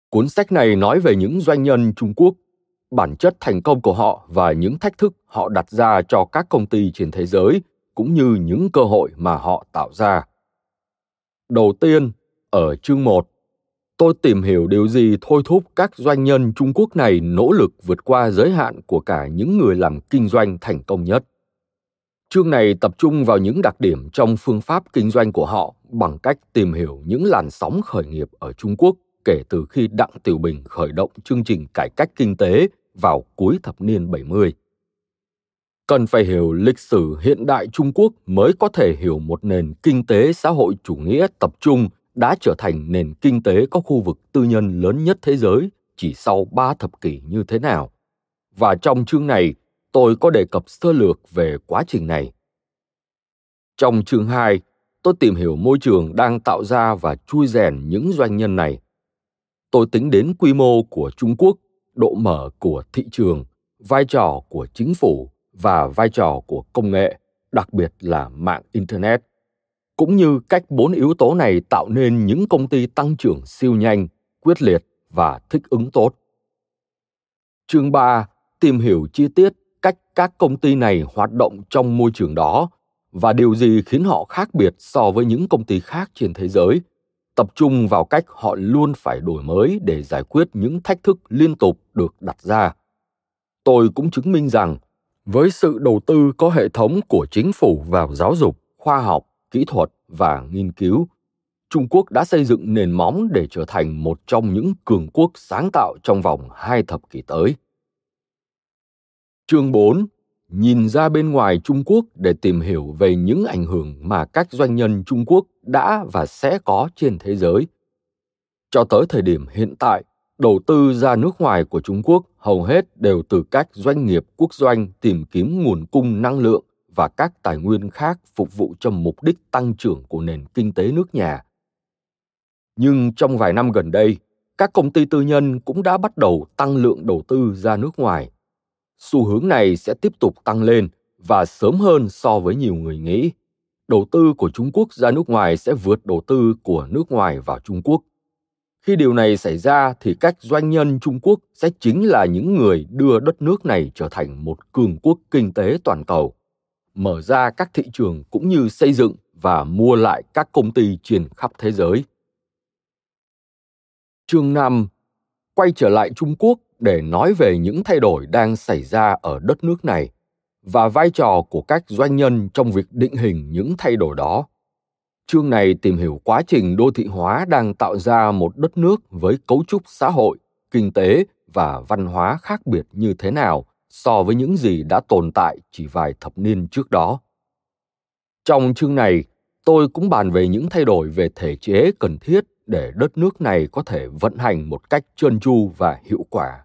Cuốn sách này nói về những doanh nhân Trung Quốc bản chất thành công của họ và những thách thức họ đặt ra cho các công ty trên thế giới cũng như những cơ hội mà họ tạo ra. Đầu tiên, ở chương 1, tôi tìm hiểu điều gì thôi thúc các doanh nhân Trung Quốc này nỗ lực vượt qua giới hạn của cả những người làm kinh doanh thành công nhất. Chương này tập trung vào những đặc điểm trong phương pháp kinh doanh của họ bằng cách tìm hiểu những làn sóng khởi nghiệp ở Trung Quốc kể từ khi Đặng Tiểu Bình khởi động chương trình cải cách kinh tế vào cuối thập niên 70. Cần phải hiểu lịch sử hiện đại Trung Quốc mới có thể hiểu một nền kinh tế xã hội chủ nghĩa tập trung đã trở thành nền kinh tế có khu vực tư nhân lớn nhất thế giới chỉ sau ba thập kỷ như thế nào. Và trong chương này, tôi có đề cập sơ lược về quá trình này. Trong chương 2, tôi tìm hiểu môi trường đang tạo ra và chui rèn những doanh nhân này. Tôi tính đến quy mô của Trung Quốc độ mở của thị trường vai trò của chính phủ và vai trò của công nghệ đặc biệt là mạng internet cũng như cách bốn yếu tố này tạo nên những công ty tăng trưởng siêu nhanh quyết liệt và thích ứng tốt chương 3 tìm hiểu chi tiết cách các công ty này hoạt động trong môi trường đó và điều gì khiến họ khác biệt so với những công ty khác trên thế giới. Tập trung vào cách họ luôn phải đổi mới để giải quyết những thách thức liên tục được đặt ra. Tôi cũng chứng minh rằng, với sự đầu tư có hệ thống của chính phủ vào giáo dục, khoa học, kỹ thuật và nghiên cứu, trung quốc đã xây dựng nền móng để trở thành một trong những cường quốc sáng tạo trong vòng hai thập kỷ tới chương 4 nhìn ra bên ngoài Trung Quốc để tìm hiểu về những ảnh hưởng mà các doanh nhân Trung Quốc đã và sẽ có trên thế giới. Cho tới thời điểm hiện tại, đầu tư ra nước ngoài của Trung Quốc hầu hết đều từ các doanh nghiệp quốc doanh tìm kiếm nguồn cung năng lượng và các tài nguyên khác phục vụ cho mục đích tăng trưởng của nền kinh tế nước nhà. Nhưng trong vài năm gần đây, các công ty tư nhân cũng đã bắt đầu tăng lượng đầu tư ra nước ngoài xu hướng này sẽ tiếp tục tăng lên và sớm hơn so với nhiều người nghĩ. Đầu tư của trung quốc ra nước ngoài sẽ vượt đầu tư của nước ngoài vào trung quốc. Khi điều này xảy ra thì các doanh nhân trung quốc sẽ chính là những người đưa đất nước này trở thành một cường quốc kinh tế toàn cầu, mở ra các thị trường cũng như xây dựng và mua lại các công ty trên khắp thế giới. Chương 5 Quay trở lại Trung Quốc để nói về những thay đổi đang xảy ra ở đất nước này và vai trò của các doanh nhân trong việc định hình những thay đổi đó chương này tìm hiểu quá trình đô thị hóa đang tạo ra một đất nước với cấu trúc xã hội, kinh tế và văn hóa khác biệt như thế nào so với những gì đã tồn tại chỉ vài thập niên trước đó trong chương này, tôi cũng bàn về những thay đổi về thể chế cần thiết để đất nước này có thể vận hành một cách trơn tru và hiệu quả.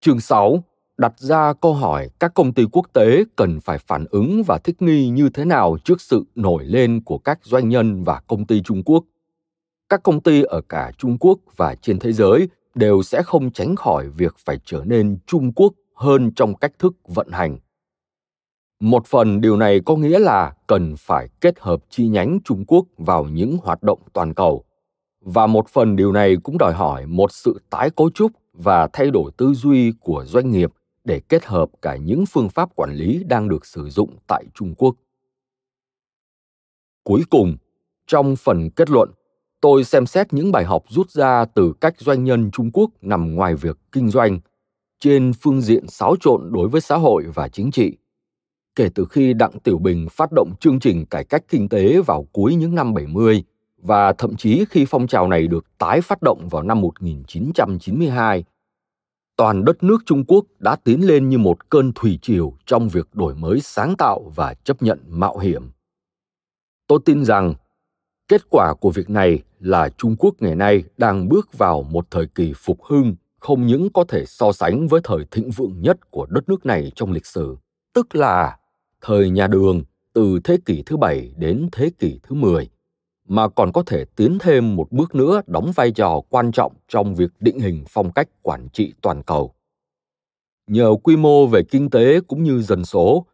Chương 6 đặt ra câu hỏi các công ty quốc tế cần phải phản ứng và thích nghi như thế nào trước sự nổi lên của các doanh nhân và công ty Trung Quốc. Các công ty ở cả Trung Quốc và trên thế giới đều sẽ không tránh khỏi việc phải trở nên Trung Quốc hơn trong cách thức vận hành. Một phần điều này có nghĩa là cần phải kết hợp chi nhánh Trung Quốc vào những hoạt động toàn cầu. Và một phần điều này cũng đòi hỏi một sự tái cấu trúc và thay đổi tư duy của doanh nghiệp để kết hợp cả những phương pháp quản lý đang được sử dụng tại Trung Quốc. Cuối cùng, trong phần kết luận, tôi xem xét những bài học rút ra từ cách doanh nhân Trung Quốc nằm ngoài việc kinh doanh trên phương diện xáo trộn đối với xã hội và chính trị. Kể từ khi Đặng Tiểu Bình phát động chương trình cải cách kinh tế vào cuối những năm 70 và thậm chí khi phong trào này được tái phát động vào năm 1992, toàn đất nước Trung Quốc đã tiến lên như một cơn thủy triều trong việc đổi mới sáng tạo và chấp nhận mạo hiểm. Tôi tin rằng kết quả của việc này là Trung Quốc ngày nay đang bước vào một thời kỳ phục hưng không những có thể so sánh với thời thịnh vượng nhất của đất nước này trong lịch sử, tức là thời nhà Đường từ thế kỷ thứ bảy đến thế kỷ thứ 10 mà còn có thể tiến thêm một bước nữa đóng vai trò quan trọng trong việc định hình phong cách quản trị toàn cầu. Nhờ quy mô về kinh tế cũng như dân số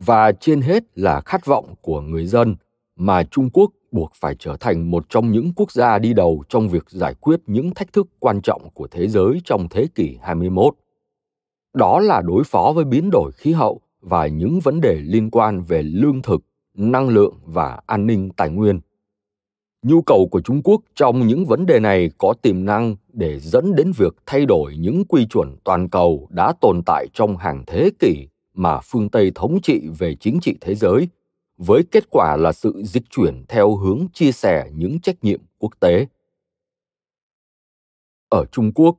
và trên hết là khát vọng của người dân mà Trung Quốc buộc phải trở thành một trong những quốc gia đi đầu trong việc giải quyết những thách thức quan trọng của thế giới trong thế kỷ 21. Đó là đối phó với biến đổi khí hậu và những vấn đề liên quan về lương thực, năng lượng và an ninh tài nguyên nhu cầu của trung quốc trong những vấn đề này có tiềm năng để dẫn đến việc thay đổi những quy chuẩn toàn cầu đã tồn tại trong hàng thế kỷ mà phương tây thống trị về chính trị thế giới, với kết quả là sự dịch chuyển theo hướng chia sẻ những trách nhiệm quốc tế. Ở trung quốc,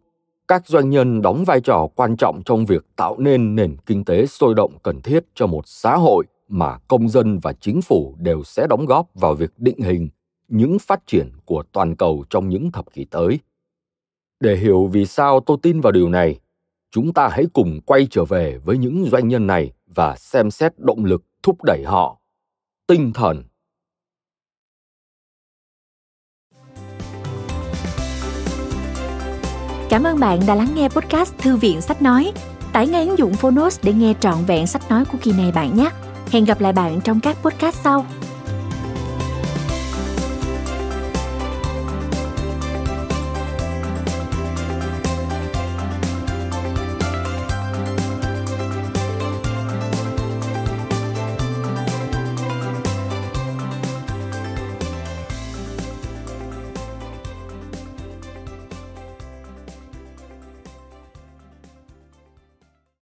các doanh nhân đóng vai trò quan trọng trong việc tạo nên nền kinh tế sôi động cần thiết cho một xã hội mà công dân và chính phủ đều sẽ đóng góp vào việc định hình những phát triển của toàn cầu trong những thập kỷ tới để hiểu vì sao tôi tin vào điều này, chúng ta hãy cùng quay trở về với những doanh nhân này và xem xét động lực thúc đẩy họ tinh thần Cảm ơn bạn đã lắng nghe podcast Thư viện Sách Nói. Tải ngay ứng dụng Phonos để nghe trọn vẹn sách nói của kỳ này bạn nhé. Hẹn gặp lại bạn trong các podcast sau.